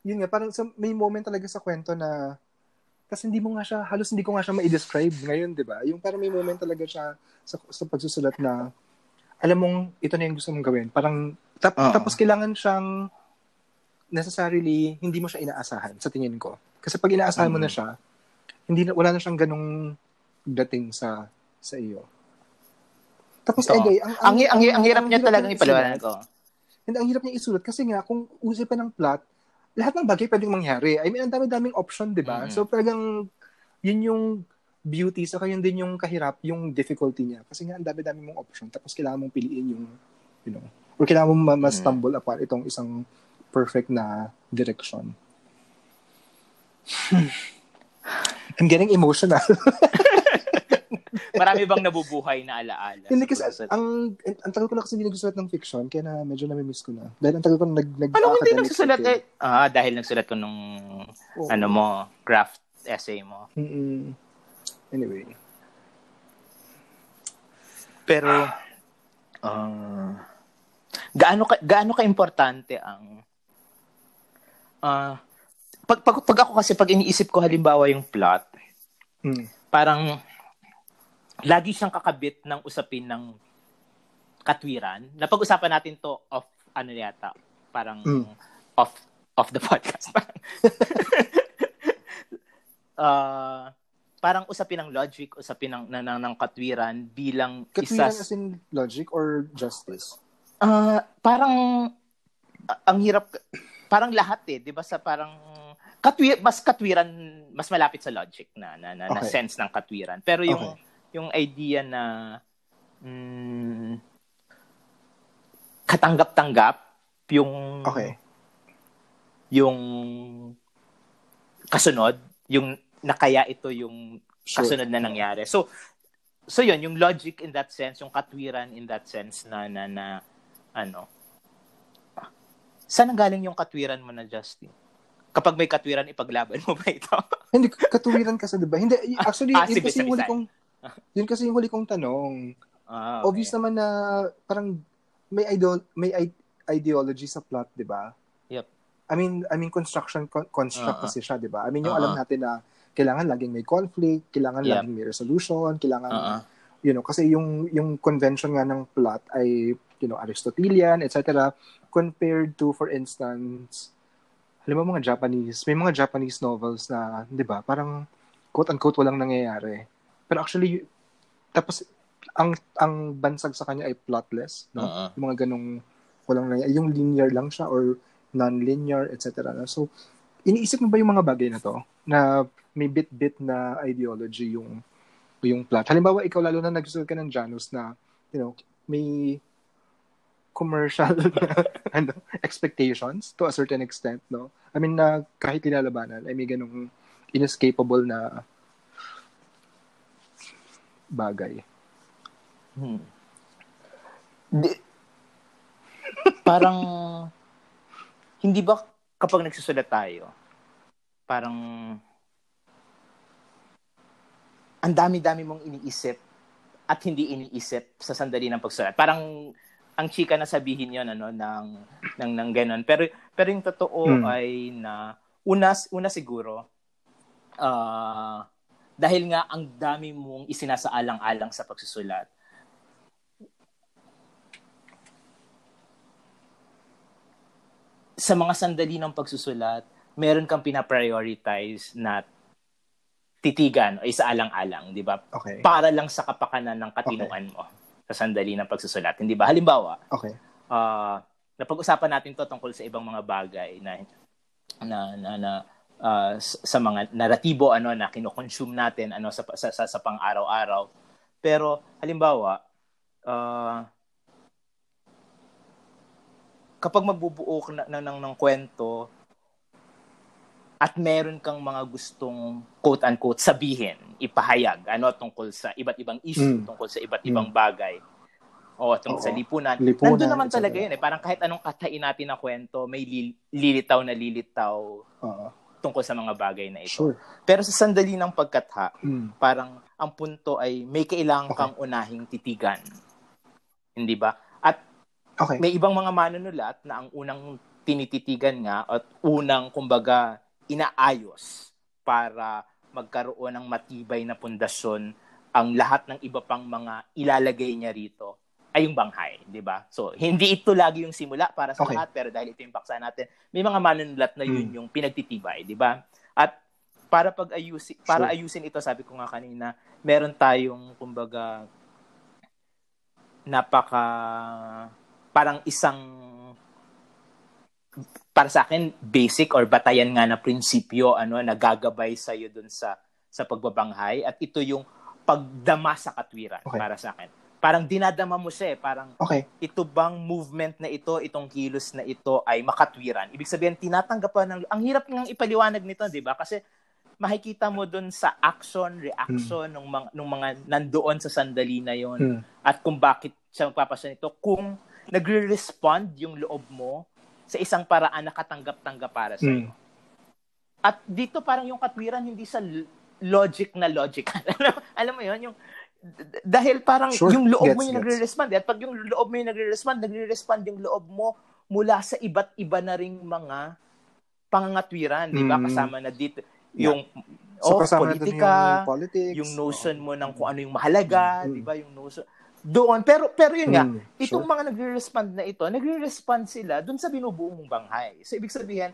yun nga, parang so, may moment talaga sa kwento na, kasi hindi mo nga siya, halos hindi ko nga siya ma-describe ngayon, di ba? Yung parang may moment talaga siya sa, sa pagsusulat na, alam mong, ito na yung gusto mong gawin. Parang, tap, tapos kailangan siyang, necessarily hindi mo siya inaasahan sa tingin ko. Kasi pag inaasahan mm. mo na mm. siya, hindi na, wala na siyang ganong dating sa sa iyo. Tapos Ito. Egay, ang ang, ang, ang, ang hirap niya talagang ipaliwanag ko. Hindi ang hirap niya isulat kasi nga kung usipan ng plot, lahat ng bagay pwedeng mangyari. I mean, ang dami-daming option, 'di ba? Mm. So talagang yun yung beauty sa yun din yung kahirap, yung difficulty niya. Kasi nga ang dami-dami mong option tapos kailangan mong piliin yung you know, or kailangan mong ma-stumble mm. apart itong isang perfect na direction. I'm getting emotional. Marami bang nabubuhay na alaala? Hindi kasi, ang, ang tagal ko na kasi hindi nagsusulat ng fiction, kaya na medyo nami-miss ko na. Dahil ang tagal ko na nag, nag Ano hindi nagsusulat eh? Ah, dahil nagsulat ko nung, oh. ano mo, craft essay mo. Mm-mm. Anyway. Pero, uh, gaano ka, gaano ka importante ang uh, pag, pag, pag ako kasi, pag iniisip ko halimbawa yung plot, hmm. parang lagi siyang kakabit ng usapin ng katwiran. Napag-usapan natin to off ano yata, parang mm. off off the podcast. uh, parang usapin ng logic, usapin ng ng, ng, ng katwiran bilang katwiran isa as in logic or justice. Uh, parang uh, ang hirap parang lahat eh, 'di ba sa parang katwir mas katwiran mas malapit sa logic na na, na, okay. na sense ng katwiran. Pero yung okay. Yung idea na mm, katanggap-tanggap yung okay. yung kasunod, yung nakaya ito yung sure. kasunod na nangyari. So so yun, yung logic in that sense, yung katwiran in that sense na na, na ano. Saan galing yung katwiran mo na Justin? Kapag may katwiran, ipaglaban mo ba ito? Hindi, katwiran kasi, di ba? Hindi, actually, ah, yun kasi yung huli kong, yun kasi yung huli kong tanong. Ah, okay. Obvious naman na parang may idol may ideology sa plot, 'di ba? Yep. I mean, I mean construction construct uh-huh. kasi siya, 'di ba? I mean, yung uh-huh. alam natin na kailangan laging may conflict, kailangan yep. laging may resolution, kailangan uh-huh. you know, kasi yung yung convention nga ng plot ay you know, Aristotelian, etc. compared to for instance, halimbawa mga Japanese, may mga Japanese novels na, 'di ba? Parang quote unquote walang nangyayari. Pero actually tapos ang ang bansag sa kanya ay plotless, no? Uh-huh. Yung mga ganong walang yung linear lang siya or non-linear, etc. No? So, iniisip mo ba yung mga bagay na to na may bit-bit na ideology yung yung plot. Halimbawa, ikaw lalo na nagsusunod ka ng Janus na, you know, may commercial ano, expectations to a certain extent, no? I mean, na kahit kinalabanan, ay may ganong inescapable na bagay. Hmm. Di, parang hindi ba kapag nagsusulat tayo, parang ang dami-dami mong iniisip at hindi iniisip sa sandali ng pagsulat. Parang ang chika na sabihin 'yon ano ng ng ng ganun. Pero pero yung totoo mm. ay na una una siguro uh, dahil nga ang dami mong isinasaalang-alang sa pagsusulat sa mga sandali ng pagsusulat, meron kang pina-prioritize na titigan o isaalang-alang, di ba? Okay. Para lang sa kapakanan ng katinuan okay. mo sa sandali ng pagsusulat. Hindi ba? Halimbawa, okay. uh, napag-usapan natin to tungkol sa ibang mga bagay na na na, na uh, sa mga naratibo ano na kino-consume natin ano sa sa, sa, sa pang-araw-araw. Pero halimbawa, uh, kapag magbubuo ka ng, ng, ng kwento at meron kang mga gustong quote-unquote sabihin, ipahayag, ano, tungkol sa iba't ibang issue, mm. tungkol sa iba't mm. ibang bagay, o tungkol Oo. sa lipunan. lipunan. Nandun naman talaga yun eh. Parang kahit anong katain natin na kwento, may li- lilitaw na lilitaw uh tungkol sa mga bagay na ito. Sure. Pero sa sandali ng pagkatha, mm. parang ang punto ay may kailangan okay. kang unahing titigan. Hindi ba? Okay. May ibang mga manunulat na ang unang tinititigan nga at unang kumbaga inaayos para magkaroon ng matibay na pundasyon ang lahat ng iba pang mga ilalagay niya rito ay yung banghay, di ba? So, hindi ito lagi yung simula para sa okay. lahat, pero dahil ito yung paksa natin, may mga manunulat na yun hmm. yung pinagtitibay, di ba? At para pag ayusin, para sure. ayusin ito, sabi ko nga kanina, meron tayong kumbaga napaka parang isang para sa akin basic or batayan nga na prinsipyo ano nagagabay sa iyo dun sa sa pagbabanghay at ito yung pagdama sa katwiran okay. para sa akin. Parang dinadama mo siya eh, parang okay. ito bang movement na ito, itong kilos na ito ay makatwiran. Ibig sabihin tinatanggap pa ng ang hirap ng ipaliwanag nito, 'di ba? Kasi makikita mo dun sa action, reaction hmm. ng mga ng mga nandoon sa sandali na 'yon hmm. at kung bakit siya magpapasya nito kung nagre-respond yung loob mo sa isang paraan na katanggap-tanggap para sa iyo. Mm. At dito parang yung katwiran hindi sa logic na logic. alam, mo yun, yung dahil parang sure. yung loob gets, mo yung nagre-respond. At pag yung loob mo yung nagre-respond, nagre-respond yung loob mo mula sa iba't iba na ring mga pangangatwiran, di ba? Mm. Kasama na dito yung So, oh, politika, yung, politics, yung notion oh. mo ng kung ano yung mahalaga, mm. di ba? Yung notion, doon. Pero pero yun nga, mm, itong sure. mga nagre-respond na ito, nagre-respond sila doon sa binubuo mong banghay. So ibig sabihin,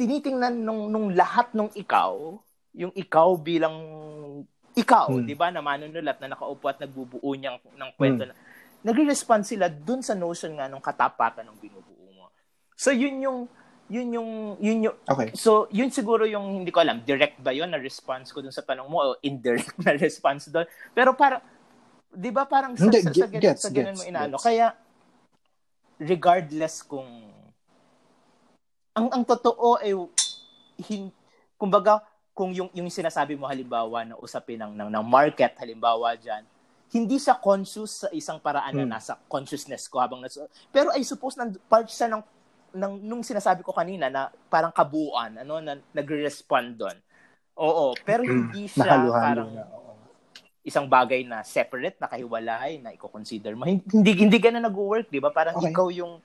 tinitingnan nung nung lahat nung ikaw, yung ikaw bilang ikaw, mm. 'di ba, na manunulat na nakaupo at nagbubuo niyang ng kwento mm. na nagre-respond sila doon sa notion nga ng katapatan ng binubuo mo. So yun yung yun yung yun yung okay. so yun siguro yung hindi ko alam direct ba yun na response ko dun sa tanong mo o indirect na response doon pero para 'di ba parang sa, Hindi, sa, sa, ganun, gets, sa ganun mo inaano. Gets. Kaya regardless kung ang ang totoo ay hin, kumbaga kung yung yung sinasabi mo halimbawa na usapin ng ng, ng market halimbawa diyan hindi sa conscious sa isang paraan hmm. na nasa consciousness ko habang nasa pero I suppose na part sa ng ng nung sinasabi ko kanina na parang kabuuan ano na nagre-respond doon. Oo, pero hmm. hindi siya parang na, isang bagay na separate, na kahiwalay, na i-consider mo. Hindi hindi ganun nag-work, 'di ba? Parang okay. ikaw yung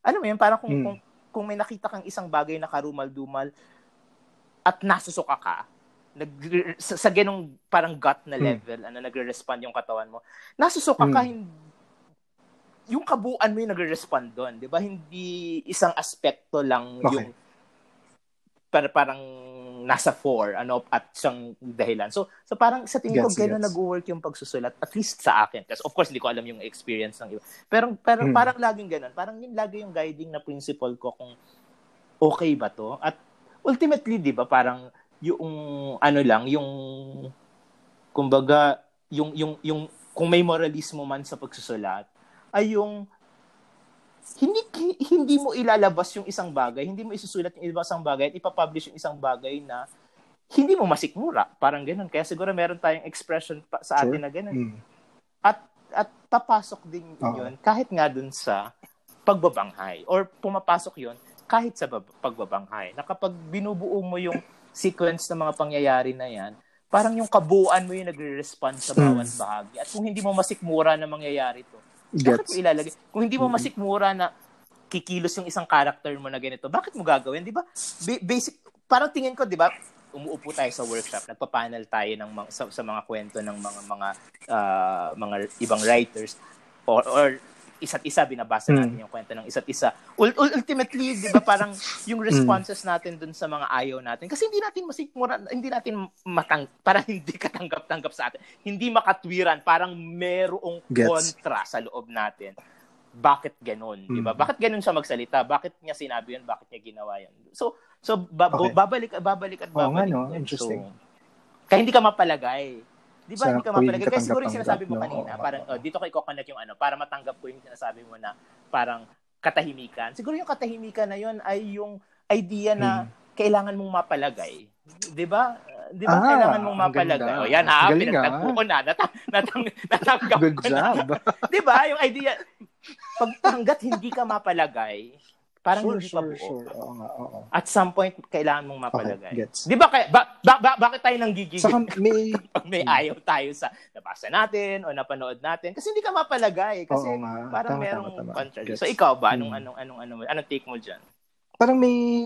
ano mo yun, parang kung, hmm. kung kung may nakita kang isang bagay na karumal-dumal at nasusuka ka, nag sa, sa ganung parang gut na hmm. level, hmm. ano nagre-respond yung katawan mo. Nasusuka hmm. ka hindi yung kabuuan mo yung nagre-respond doon, 'di ba? Hindi isang aspekto lang okay. yung para parang nasa four, ano, at siyang dahilan. So, so parang sa tingin ko, gano'n nag-work yung pagsusulat, at least sa akin. Kasi of course, hindi ko alam yung experience ng iba. Pero, pero hmm. parang laging gano'n. Parang yun lagi yung guiding na principle ko kung okay ba to. At ultimately, di ba, parang yung, ano lang, yung, kumbaga, yung, yung, yung, kung may moralismo man sa pagsusulat, ay yung hindi hindi mo ilalabas yung isang bagay, hindi mo isusulat yung isang bagay at ipapublish yung isang bagay na hindi mo masikmura. Parang ganun. Kaya siguro meron tayong expression pa, sa atin sure. na ganun. Mm. At at papasok din uh-huh. yun kahit nga dun sa pagbabanghay or pumapasok yun kahit sa bab- pagbabanghay. Na kapag binubuo mo yung sequence ng mga pangyayari na yan, parang yung kabuuan mo yung nagre-respond sa bawat mm. bahagi. At kung hindi mo masikmura na mangyayari to, bakit mo ilalagay? Kung hindi mo masikmura na kikilos yung isang character mo na ganito, bakit mo gagawin? Di ba? Ba- basic, parang tingin ko, di ba, umuupo tayo sa workshop, nagpa-panel tayo ng mga, sa, sa mga kwento ng mga mga uh, mga ibang writers or, or isa't isa binabasa natin mm. yung kwento ng isa't isa. Ultimately, 'di ba parang yung responses natin dun sa mga ayaw natin kasi hindi natin masikmura, hindi natin matang para hindi katanggap-tanggap sa atin. Hindi makatwiran, parang merong Gets. kontra sa loob natin. Bakit ganun, mm. 'di ba? Bakit ganun siya magsalita? Bakit niya sinabi 'yun? Bakit niya ginawa 'yun? So, so ba- okay. babalik babalik at babalik. Oh, nga, no? Interesting. So, kaya hindi ka mapalagay. Di ba hindi ka mapalagay? Kasi siguro yung sinasabi mo kanina, no? parang, oh, dito ko i-connect yung ano, para matanggap ko yung sinasabi mo na parang katahimikan. Siguro yung katahimikan na yun ay yung idea na hmm. kailangan mong mapalagay. Di ba? Di ba ah, kailangan mong mapalagay? O yan ha, pinagtagpo ko na. Natang, natang, natanggap Good ko job. na. Di ba? Yung idea, pag hanggat hindi ka mapalagay, Parang sure, hindi sure, pa buo. Sure. Oo nga, oo. At some point, kailangan mong mapalagay. Okay, gets. Di ba, kaya, ba, ba, ba, bakit tayo nang gigigil? Saka may... Pag may ayaw tayo sa nabasa natin o napanood natin. Kasi hindi ka mapalagay. Kasi oo nga. parang tama, merong tama, tama. contrary. So, ikaw ba? Anong, hmm. anong, anong, anong, anong take mo dyan? Parang may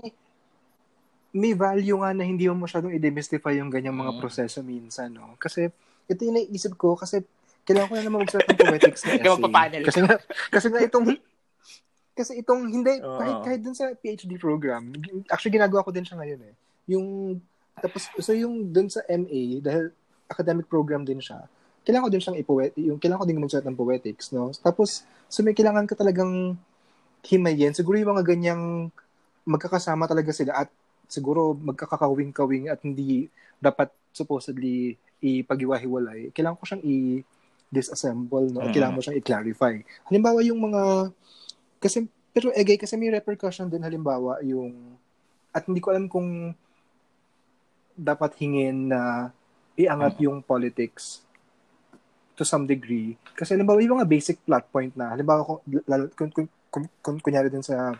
may value nga na hindi mo masyadong i-demystify yung ganyang mga mm. proseso minsan, no? Kasi, ito yung naisip ko, kasi kailangan ko na naman magsulat ng poetics na essay. kasi nga, kasi nga itong kasi itong, hindi, uh, kahit, kahit dun sa PhD program, actually ginagawa ko din siya ngayon eh. Yung, tapos, so yung dun sa MA, dahil academic program din siya, kailangan ko din siyang ipoet, yung kailangan ko din magsulat ng poetics, no? Tapos, so may kailangan ka talagang himayin. Siguro yung mga ganyang magkakasama talaga sila at siguro magkakakawing-kawing at hindi dapat supposedly ipag-iwahiwalay. Kailangan ko siyang i-disassemble, no? Mm. Kailangan mo siyang i-clarify. Halimbawa, yung mga kasi, pero egay, kasi may repercussion din halimbawa yung, at hindi ko alam kung dapat hingin na iangat uh-huh. yung politics to some degree. Kasi halimbawa yung mga basic plot point na, halimbawa kung, kung, kung, kung, kung kunyari din sa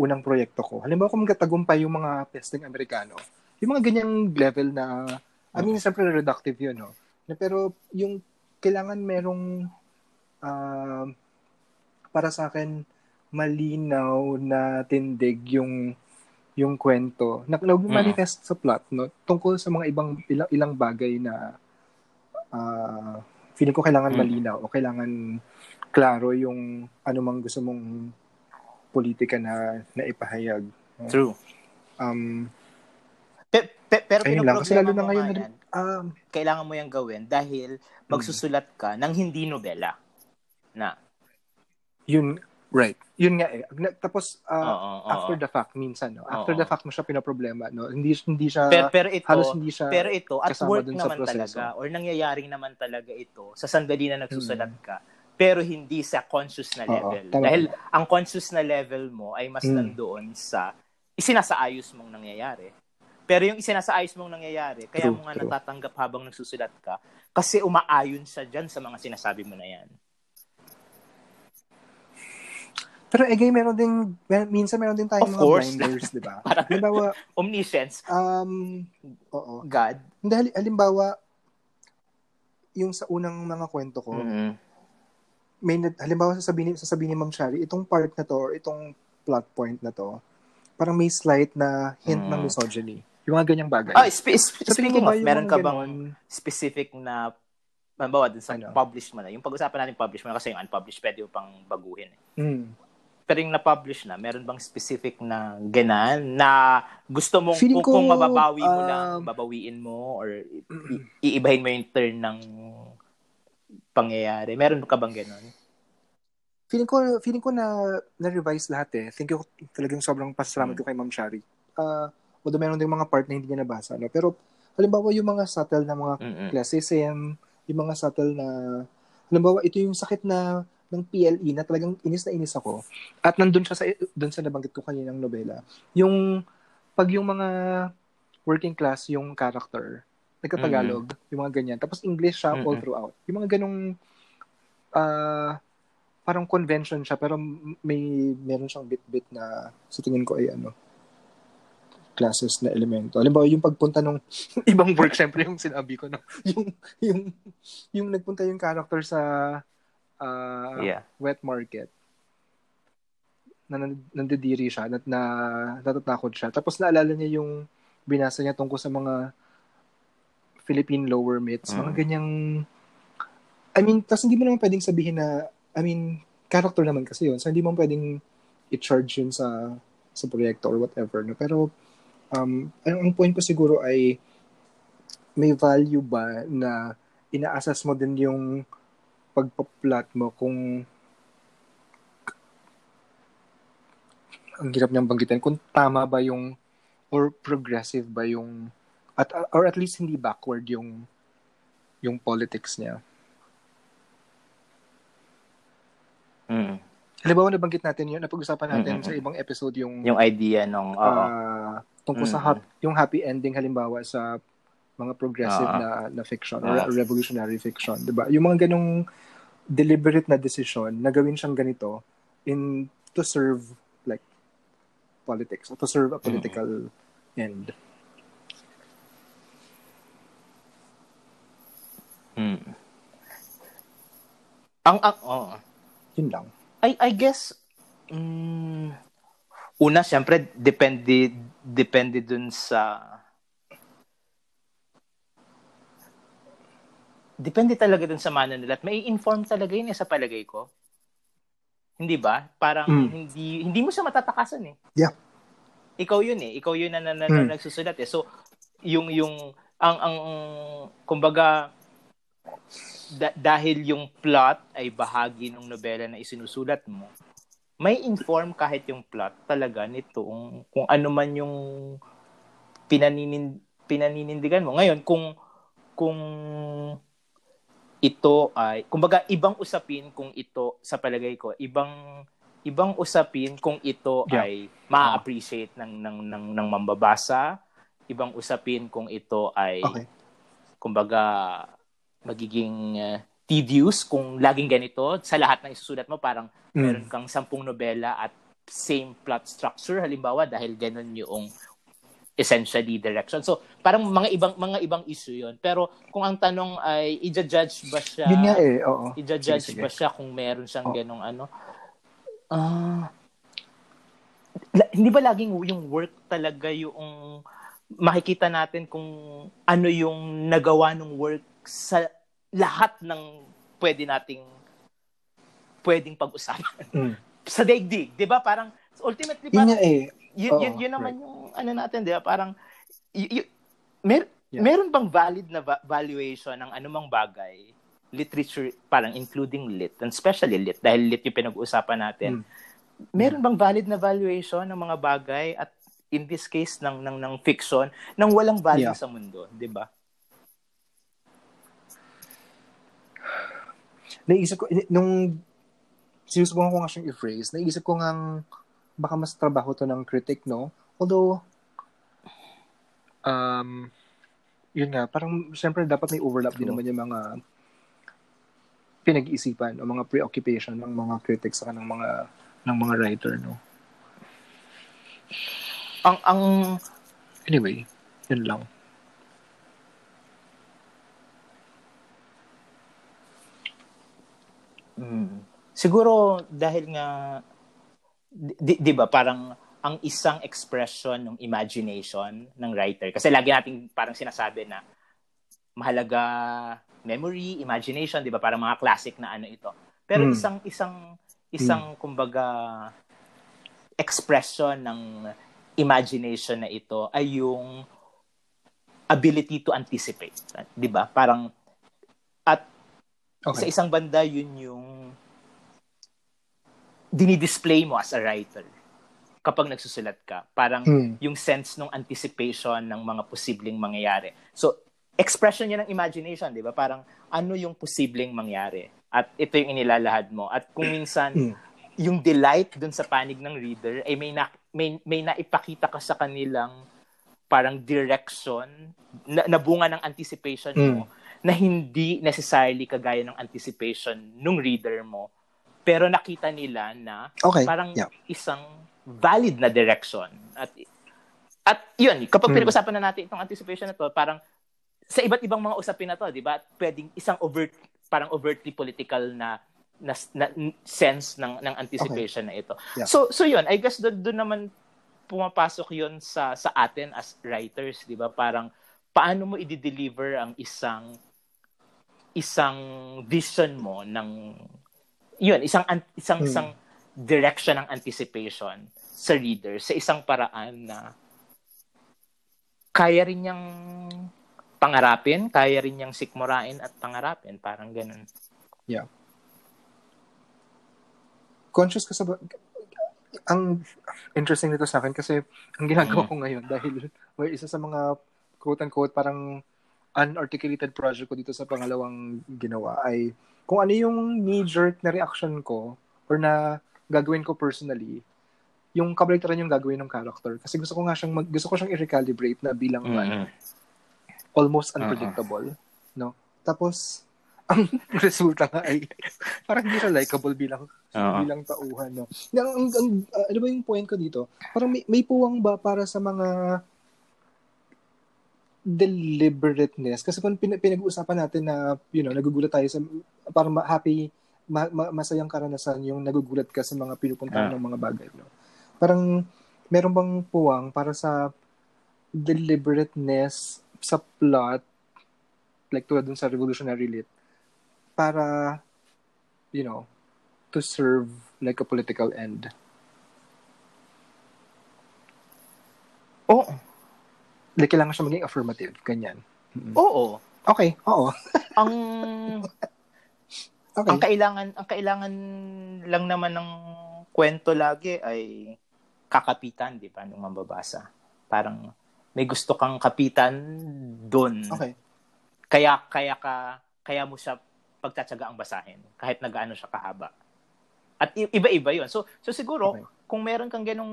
unang proyekto ko, halimbawa kung magkatagumpay yung mga pesting Amerikano, yung mga ganyang level na, I mean, siyempre reductive yun, no? Na, pero yung kailangan merong uh, para sa akin malinaw na tindig yung yung kwento na nag-manifest mm. sa plot no tungkol sa mga ibang ilang, ilang bagay na uh, feeling ko kailangan mm. malinaw o kailangan klaro yung anumang gusto mong politika na naipahayag. True. Um, pe, pe, pero ayun lang, kasi lalo na ngayon, na, um, kailangan mo yung gawin dahil magsusulat ka ng hindi nobela na. Yun, right. Yun nga eh. Tapos, uh, oh, oh, after the fact, minsan, no? After the fact mo siya pinaproblema, no? Hindi, hindi siya, pero, pero ito, halos hindi siya pero ito, at work naman talaga, or nangyayaring naman talaga ito, sa sandali na nagsusulat hmm. ka, pero hindi sa conscious na level. Oo, Dahil ang conscious na level mo ay mas mm. nandoon sa isinasaayos mong nangyayari. Pero yung isinasaayos mong nangyayari, kaya true, mo nga true. natatanggap habang nagsusulat ka, kasi umaayon siya dyan sa mga sinasabi mo na yan. Pero again, meron din, minsan meron din tayong of mga course. blinders, di ba? halimbawa, omniscience. Um, oo. God. Hindi, halimbawa, yung sa unang mga kwento ko, mm-hmm may halimbawa sasabihin sasabihin ni Ma'am Shari, itong part na to or itong plot point na to, parang may slight na hint mm. ng misogyny. Yung mga ganyang bagay. Ah, spe- spe- so, speaking of, meron ka bang specific na halimbawa dun sa ano? published mo na. Yung pag-usapan natin published mo na kasi yung unpublished pwede mo pang baguhin. Eh. Mm. Yung na-publish na, meron bang specific na ganan na gusto mong kung, ko, kung mababawi mo uh, lang, babawiin mo or iibahin mo yung turn ng pangyayari? Meron ka bang ganun? Feeling ko, feeling ko na na-revise lahat eh. Thank you talagang sobrang pasalamat mm. ko kay Ma'am Shari. Uh, although meron din mga part na hindi niya nabasa. No? Pero halimbawa yung mga subtle na mga Mm-mm. classism, yung mga subtle na, halimbawa ito yung sakit na ng PLE na talagang inis na inis ako. At nandun siya sa, dun sa nabanggit ko kanina ng nobela. Yung, pag yung mga working class yung character, nagka-Tagalog, mm-hmm. yung mga ganyan. Tapos English siya mm-hmm. all throughout. Yung mga ganong uh, parang convention siya pero may meron siyang bit-bit na sa tingin ko ay ano classes na elemento. Alam ba, yung pagpunta ng ibang work, syempre yung sinabi ko, no? yung, yung, yung nagpunta yung character sa uh, yeah. wet market na nandidiri siya, na, na natatakot siya. Tapos naalala niya yung binasa niya tungkol sa mga Philippine lower mids, mm. mga ganyang I mean, tas hindi mo naman pwedeng sabihin na I mean, character naman kasi yun. So hindi mo pwedeng i-charge yun sa sa proyekto or whatever. No? Pero um, ang, ang point ko siguro ay may value ba na ina-assess mo din yung pagpa-plot mo kung ang hirap niyang banggitin kung tama ba yung or progressive ba yung at or at least hindi backward yung yung politics niya. Mm. Halimbawa nabanggit natin yun, napag-usapan natin mm-hmm. sa ibang episode yung yung idea nung uh, tungkol mm-hmm. sa hap, yung happy ending halimbawa sa mga progressive uh-huh. na na fiction or revolutionary fiction, 'di ba? Yung mga ganong deliberate na decision na gawin siyang ganito in to serve like politics or to serve a political mm-hmm. end. Mm. Ang, ang, oh. Yun lang. I, I guess, mm, una, syempre, depende, depende dun sa, depende talaga dun sa mana nila at may inform talaga yun eh, sa palagay ko. Hindi ba? Parang mm. hindi hindi mo siya matatakasan eh. Yeah. Ikaw yun eh. Ikaw yun na, na, na, mm. na nagsusulat eh. So, yung yung ang ang kumbaga da- dahil yung plot ay bahagi ng nobela na isinusulat mo, may inform kahit yung plot talaga nito kung, kung ano man yung pinaninin, pinaninindigan mo. Ngayon, kung kung ito ay kumbaga ibang usapin kung ito sa palagay ko ibang ibang usapin kung ito yeah. ay ma-appreciate ng ng ng ng mambabasa ibang usapin kung ito ay okay. kumbaga magiging uh, tedious kung laging ganito. Sa lahat ng isusulat mo, parang mm. meron kang sampung nobela at same plot structure halimbawa dahil ganun yung essentially direction. So, parang mga ibang mga ibang issue 'yon. Pero kung ang tanong ay i-judge ba siya? Yun nga eh, oo. I-judge ba siya kung meron siyang oh. ganong ano? Ah uh, hindi ba laging yung work talaga yung makikita natin kung ano yung nagawa ng work sa lahat ng pwede nating pwedeng pag-usapan. Mm. sa daigdig, 'di ba? Parang ultimately parang yun, eh. Yun, yun, yun naman right. yung ano natin, 'di ba? Parang y- y- mer- yeah. meron bang valid na va- valuation ng anumang bagay literature parang including lit and especially lit dahil lit yung pinag-uusapan natin. Mm. Meron bang valid na valuation ng mga bagay at in this case ng ng ng fiction nang walang value yeah. sa mundo, 'di ba? Naisip ko nung sinusubukan ko nga siyang i-phrase, naisip ko nga baka mas trabaho to ng critic, no? Although, um, yun nga, parang siyempre dapat may overlap din naman yung mga pinag-iisipan o mga preoccupation ng mga critics sa ng mga ng mga writer, no? Ang ang anyway, yun lang. Mm. Siguro dahil nga di, di ba parang ang isang expression ng imagination ng writer kasi lagi nating parang sinasabi na mahalaga memory, imagination, 'di ba? Parang mga classic na ano ito. Pero mm. isang isang isang mm. kumbaga expression ng imagination na ito ay yung ability to anticipate, 'di ba? Parang at okay. sa isang banda yun yung dinidisplay mo as a writer kapag nagsusulat ka. Parang hmm. yung sense ng anticipation ng mga posibleng mangyayari. So, expression niya ng imagination, di ba? Parang ano yung posibleng mangyari. At ito yung inilalahad mo. At kung minsan, hmm. yung delight dun sa panig ng reader ay may, na, may, may naipakita ka sa kanilang parang direction na, na bunga ng anticipation mo mm. na hindi necessarily kagaya ng anticipation nung reader mo pero nakita nila na okay. parang yeah. isang valid na direction. At at yun, kapag hmm. pinag-usapan na natin itong anticipation na to, parang sa iba't ibang mga usapin na to, 'di ba? Pwedeng isang overt parang overtly political na na, na sense ng ng anticipation okay. na ito. Yeah. So so yun, I guess doon doon naman pumapasok 'yon sa sa atin as writers, 'di ba? Parang paano mo i-deliver ang isang isang vision mo ng yun, isang isang hmm. isang direction ng anticipation sa reader sa isang paraan na kaya rin niyang pangarapin, kaya rin niyang sikmurain at pangarapin, parang ganun. Yeah. Conscious ka sa ang interesting nito sa akin kasi ang ginagawa mm. ko ngayon dahil well, isa sa mga quote-unquote parang unarticulated project ko dito sa pangalawang ginawa ay kung ano yung knee-jerk na reaction ko or na gagawin ko personally, yung kabaliktaran yung gagawin ng character. Kasi gusto ko nga siyang, mag, gusto ko siyang i-recalibrate na bilang mm-hmm. almost unpredictable. Uh-huh. No? Tapos, ang resulta nga ay parang hindi siya likable bilang uh-huh. bilang tauhan no. Ang, ang, ang uh, ano ba yung point ko dito? Parang may, may puwang ba para sa mga deliberateness. Kasi kung pin- pinag-uusapan natin na you know nagugulat tayo sa parang happy ma- ma- masayang karanasan yung nagugulat ka sa mga pinupuntahan ah. ng mga bagay no? Parang meron bang puwang para sa deliberateness sa plot like tulad dun sa revolutionary lit para you know to serve like a political end? Oh Like, kailangan siya maging affirmative. Ganyan. Mm-hmm. Oo. Okay, oo. ang okay. ang kailangan ang kailangan lang naman ng kwento lagi ay kakapitan, di ba, nung mababasa. Parang may gusto kang kapitan doon. Okay. Kaya kaya ka kaya mo siya pagtatsaga ang basahin kahit nagaano siya kahaba. At iba-iba 'yon. So so siguro okay kung meron kang ganong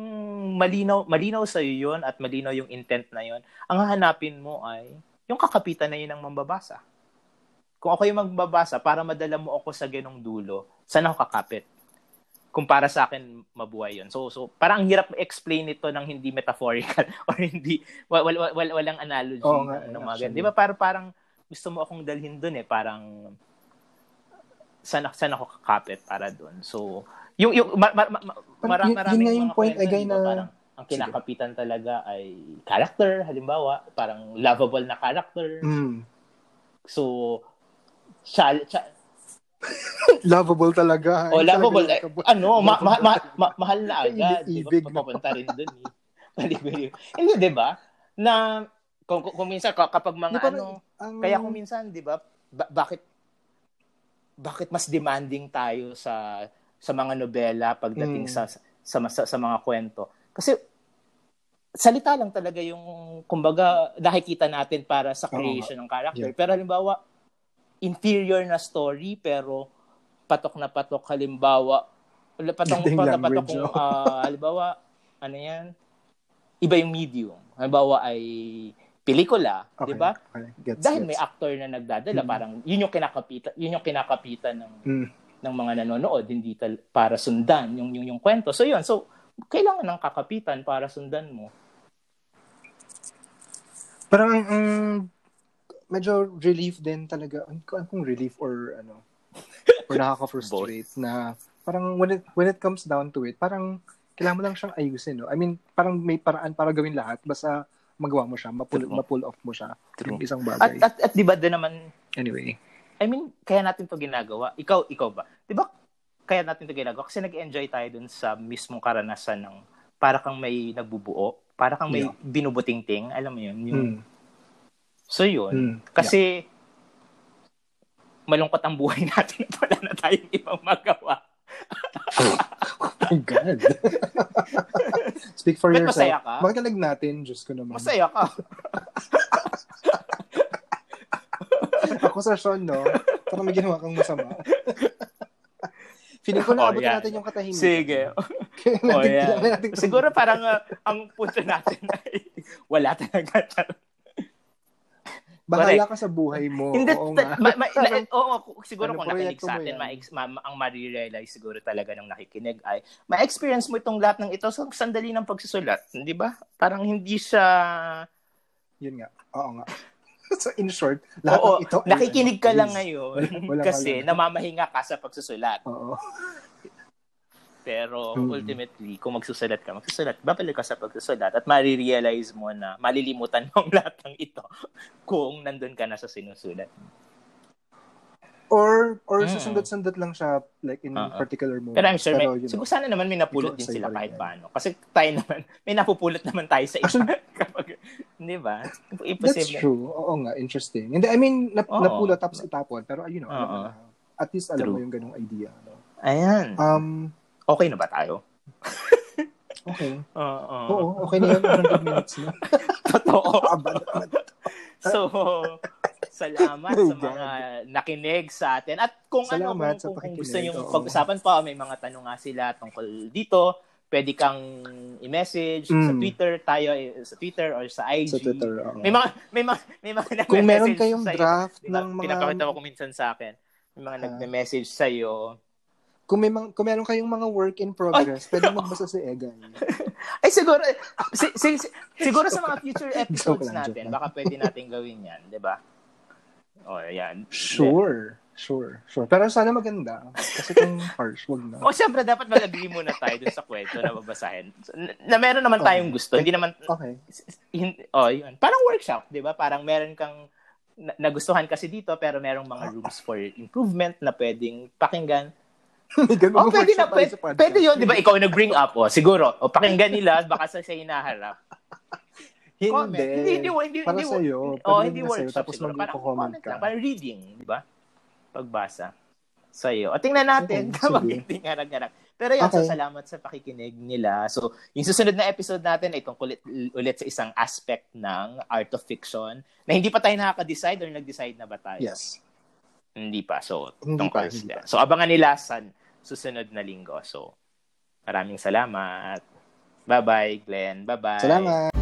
malinaw, malinaw sa iyo yun at malinaw yung intent na yun, ang hahanapin mo ay yung kakapitan na yun ng mambabasa. Kung ako yung magbabasa, para madala mo ako sa ganong dulo, saan ako kakapit? Kung para sa akin, mabuhay yun. So, so parang ang hirap explain ito ng hindi metaphorical or hindi, wal, wal, wal, walang analogy Oo, nga, ng mga Di ba? Parang, parang gusto mo akong dalhin dun eh. Parang, saan, saan ako kakapit para dun. So, yung, yung, ma, ma, ma, marami yun nga yung point, ay na... Parang, ang kinakapitan Sige. talaga ay character, halimbawa, parang lovable na character. Mm. So, siya, siya lovable talaga. Oh, lovable. Talaga eh, ano, ma- ma- ma- ma- mahal na agad. Di ba? Papapunta rin dun. Eh. Hindi, di ba? Na, kung, kung, kung minsan, kapag mga di, ano, ang... kaya kung minsan, di ba, ba- bakit, bakit mas demanding tayo sa sa mga nobela pagdating mm. sa, sa sa sa mga kwento kasi salita lang talaga yung kumbaga nakikita natin para sa creation oh, ng character yeah. pero halimbawa inferior na story pero patok na patok halimbawa patok na patok kung uh, halimbawa ano yan iba yung medium halimbawa ay pelikula, okay, 'di ba? Okay. Gets, Dahil gets. may actor na nagdadala, mm. parang yun yung kinakapitan, yun yung kinakapitan ng mm. Ng mga nanonood, hindi tal- para sundan yung, yung yung kwento. So yun, so kailangan ng kakapitan para sundan mo. Parang um, medyo relief din talaga. Ano kung relief or ano, or nakaka-frustrate na parang when it, when it comes down to it, parang kailangan mo lang siyang ayusin, no? I mean, parang may paraan para gawin lahat, basta magawa mo siya, ma-pull, ma-pull off mo siya. True. Yung isang bagay. At, at, at di ba din naman, anyway, I mean, kaya natin to ginagawa. Ikaw, ikaw ba? Di ba, kaya natin to ginagawa? Kasi nag-enjoy tayo dun sa mismong karanasan ng para kang may nagbubuo, para kang may yeah. binubutingting, alam mo yun, yung, hmm So yun. Mm, Kasi yeah. malungkot ang buhay natin at wala na tayong ibang magawa. oh my God. Speak for But yourself. Masaya ka? Magalag natin, Diyos ko naman. Masaya ka. Ako sa Sean, no? Parang may ginawa kang masama. Feeling ko na oh, yeah. natin yung katahimikan. Sige. natin, oh, yeah. natin Siguro parang uh, ang punto natin ay wala talaga Bahala Correct. ka sa buhay mo. Hindi, oo, nga. ma, ma, na, oo, siguro ano, kung nakinig sa atin, ma, ma, ang ma-realize siguro talaga ng nakikinig ay, ma-experience mo itong lahat ng ito sa sandali ng pagsusulat. Di ba? Parang hindi siya... Yun nga. Oo nga. so in short, lahat Oo, ng ito... nakikinig ka lang ngayon kasi namamahinga ka sa pagsusulat. Oo. Pero hmm. ultimately, kung magsusulat ka, magsusulat, babalik ka sa pagsusulat at marirealize mo na malilimutan mo ang lahat ng ito kung nandun ka na sa sinusulat. Or or mm. susundot-sundot lang siya like in uh-uh. particular moment. Pero I'm sure, Pero, may, siguro sana naman may napulot din sila kahit paano. Kasi tayo naman, may napupulot naman tayo sa iba. kapag, di ba? Imposible. That's true. Oo nga, interesting. Hindi, I mean, nap- Oo. napulot tapos itapon. Pero, you know, uh-uh. at least alam true. mo yung ganong idea. No? Ayan. Um, Okay na ba tayo? okay. Uh, uh, Oo, okay na yun. 100 minutes na. Totoo. so, salamat oh, sa mga nakinig sa atin. At kung ano, salamat ano, kung, kung, kung gusto nyo pag-usapan pa, may mga tanong nga sila tungkol dito, pwede kang i-message mm. sa Twitter tayo sa Twitter or sa IG. Sa Twitter. Uh, may mga may mga may mga Kung meron kayong draft diba? ng mga pinapakita mo kung minsan sa akin. May mga uh, nagme-message sa iyo kung may mga, kung meron kayong mga work in progress, Ay. pwede magbasa si Egan. Ay siguro si, si, si, siguro sa mga future episodes natin, baka pwede natin gawin 'yan, 'di ba? Oh, yan. Sure. Yeah. Sure, sure. Pero sana maganda. Kasi kung harsh, wag na. O, oh, syempre, dapat mag-agree muna tayo dun sa kwento na babasahin. Na, na meron naman tayong gusto. Okay. Hindi naman... Okay. Hin, oh, yun. Parang workshop, di ba? Parang meron kang na, nagustuhan kasi dito, pero merong mga rooms for improvement na pwedeng pakinggan oh, pwede na, pwede, pwede yun, di ba? Ikaw nag-bring up, oh, siguro. O, pakinggan nila, baka sa siya hinaharap. Hindi. Hindi, hindi, hindi, para hindi, sa'yo. Oh, hindi workshop tapos siguro. Parang comment ka. Parang reading, di ba? Pagbasa sa'yo. O, tingnan natin okay, kapag hindi ngarag-ngarag. Pero yan, okay. so salamat sa pakikinig nila. So, yung susunod na episode natin ay tungkol ulit sa isang aspect ng art of fiction na hindi pa tayo nakaka-decide or nag-decide na ba tayo? Yes. Hindi pa. So, hindi pa, hindi pa. So, abangan nila sa susunod na linggo. So, maraming salamat. Bye-bye, Glenn. Bye-bye. Salamat.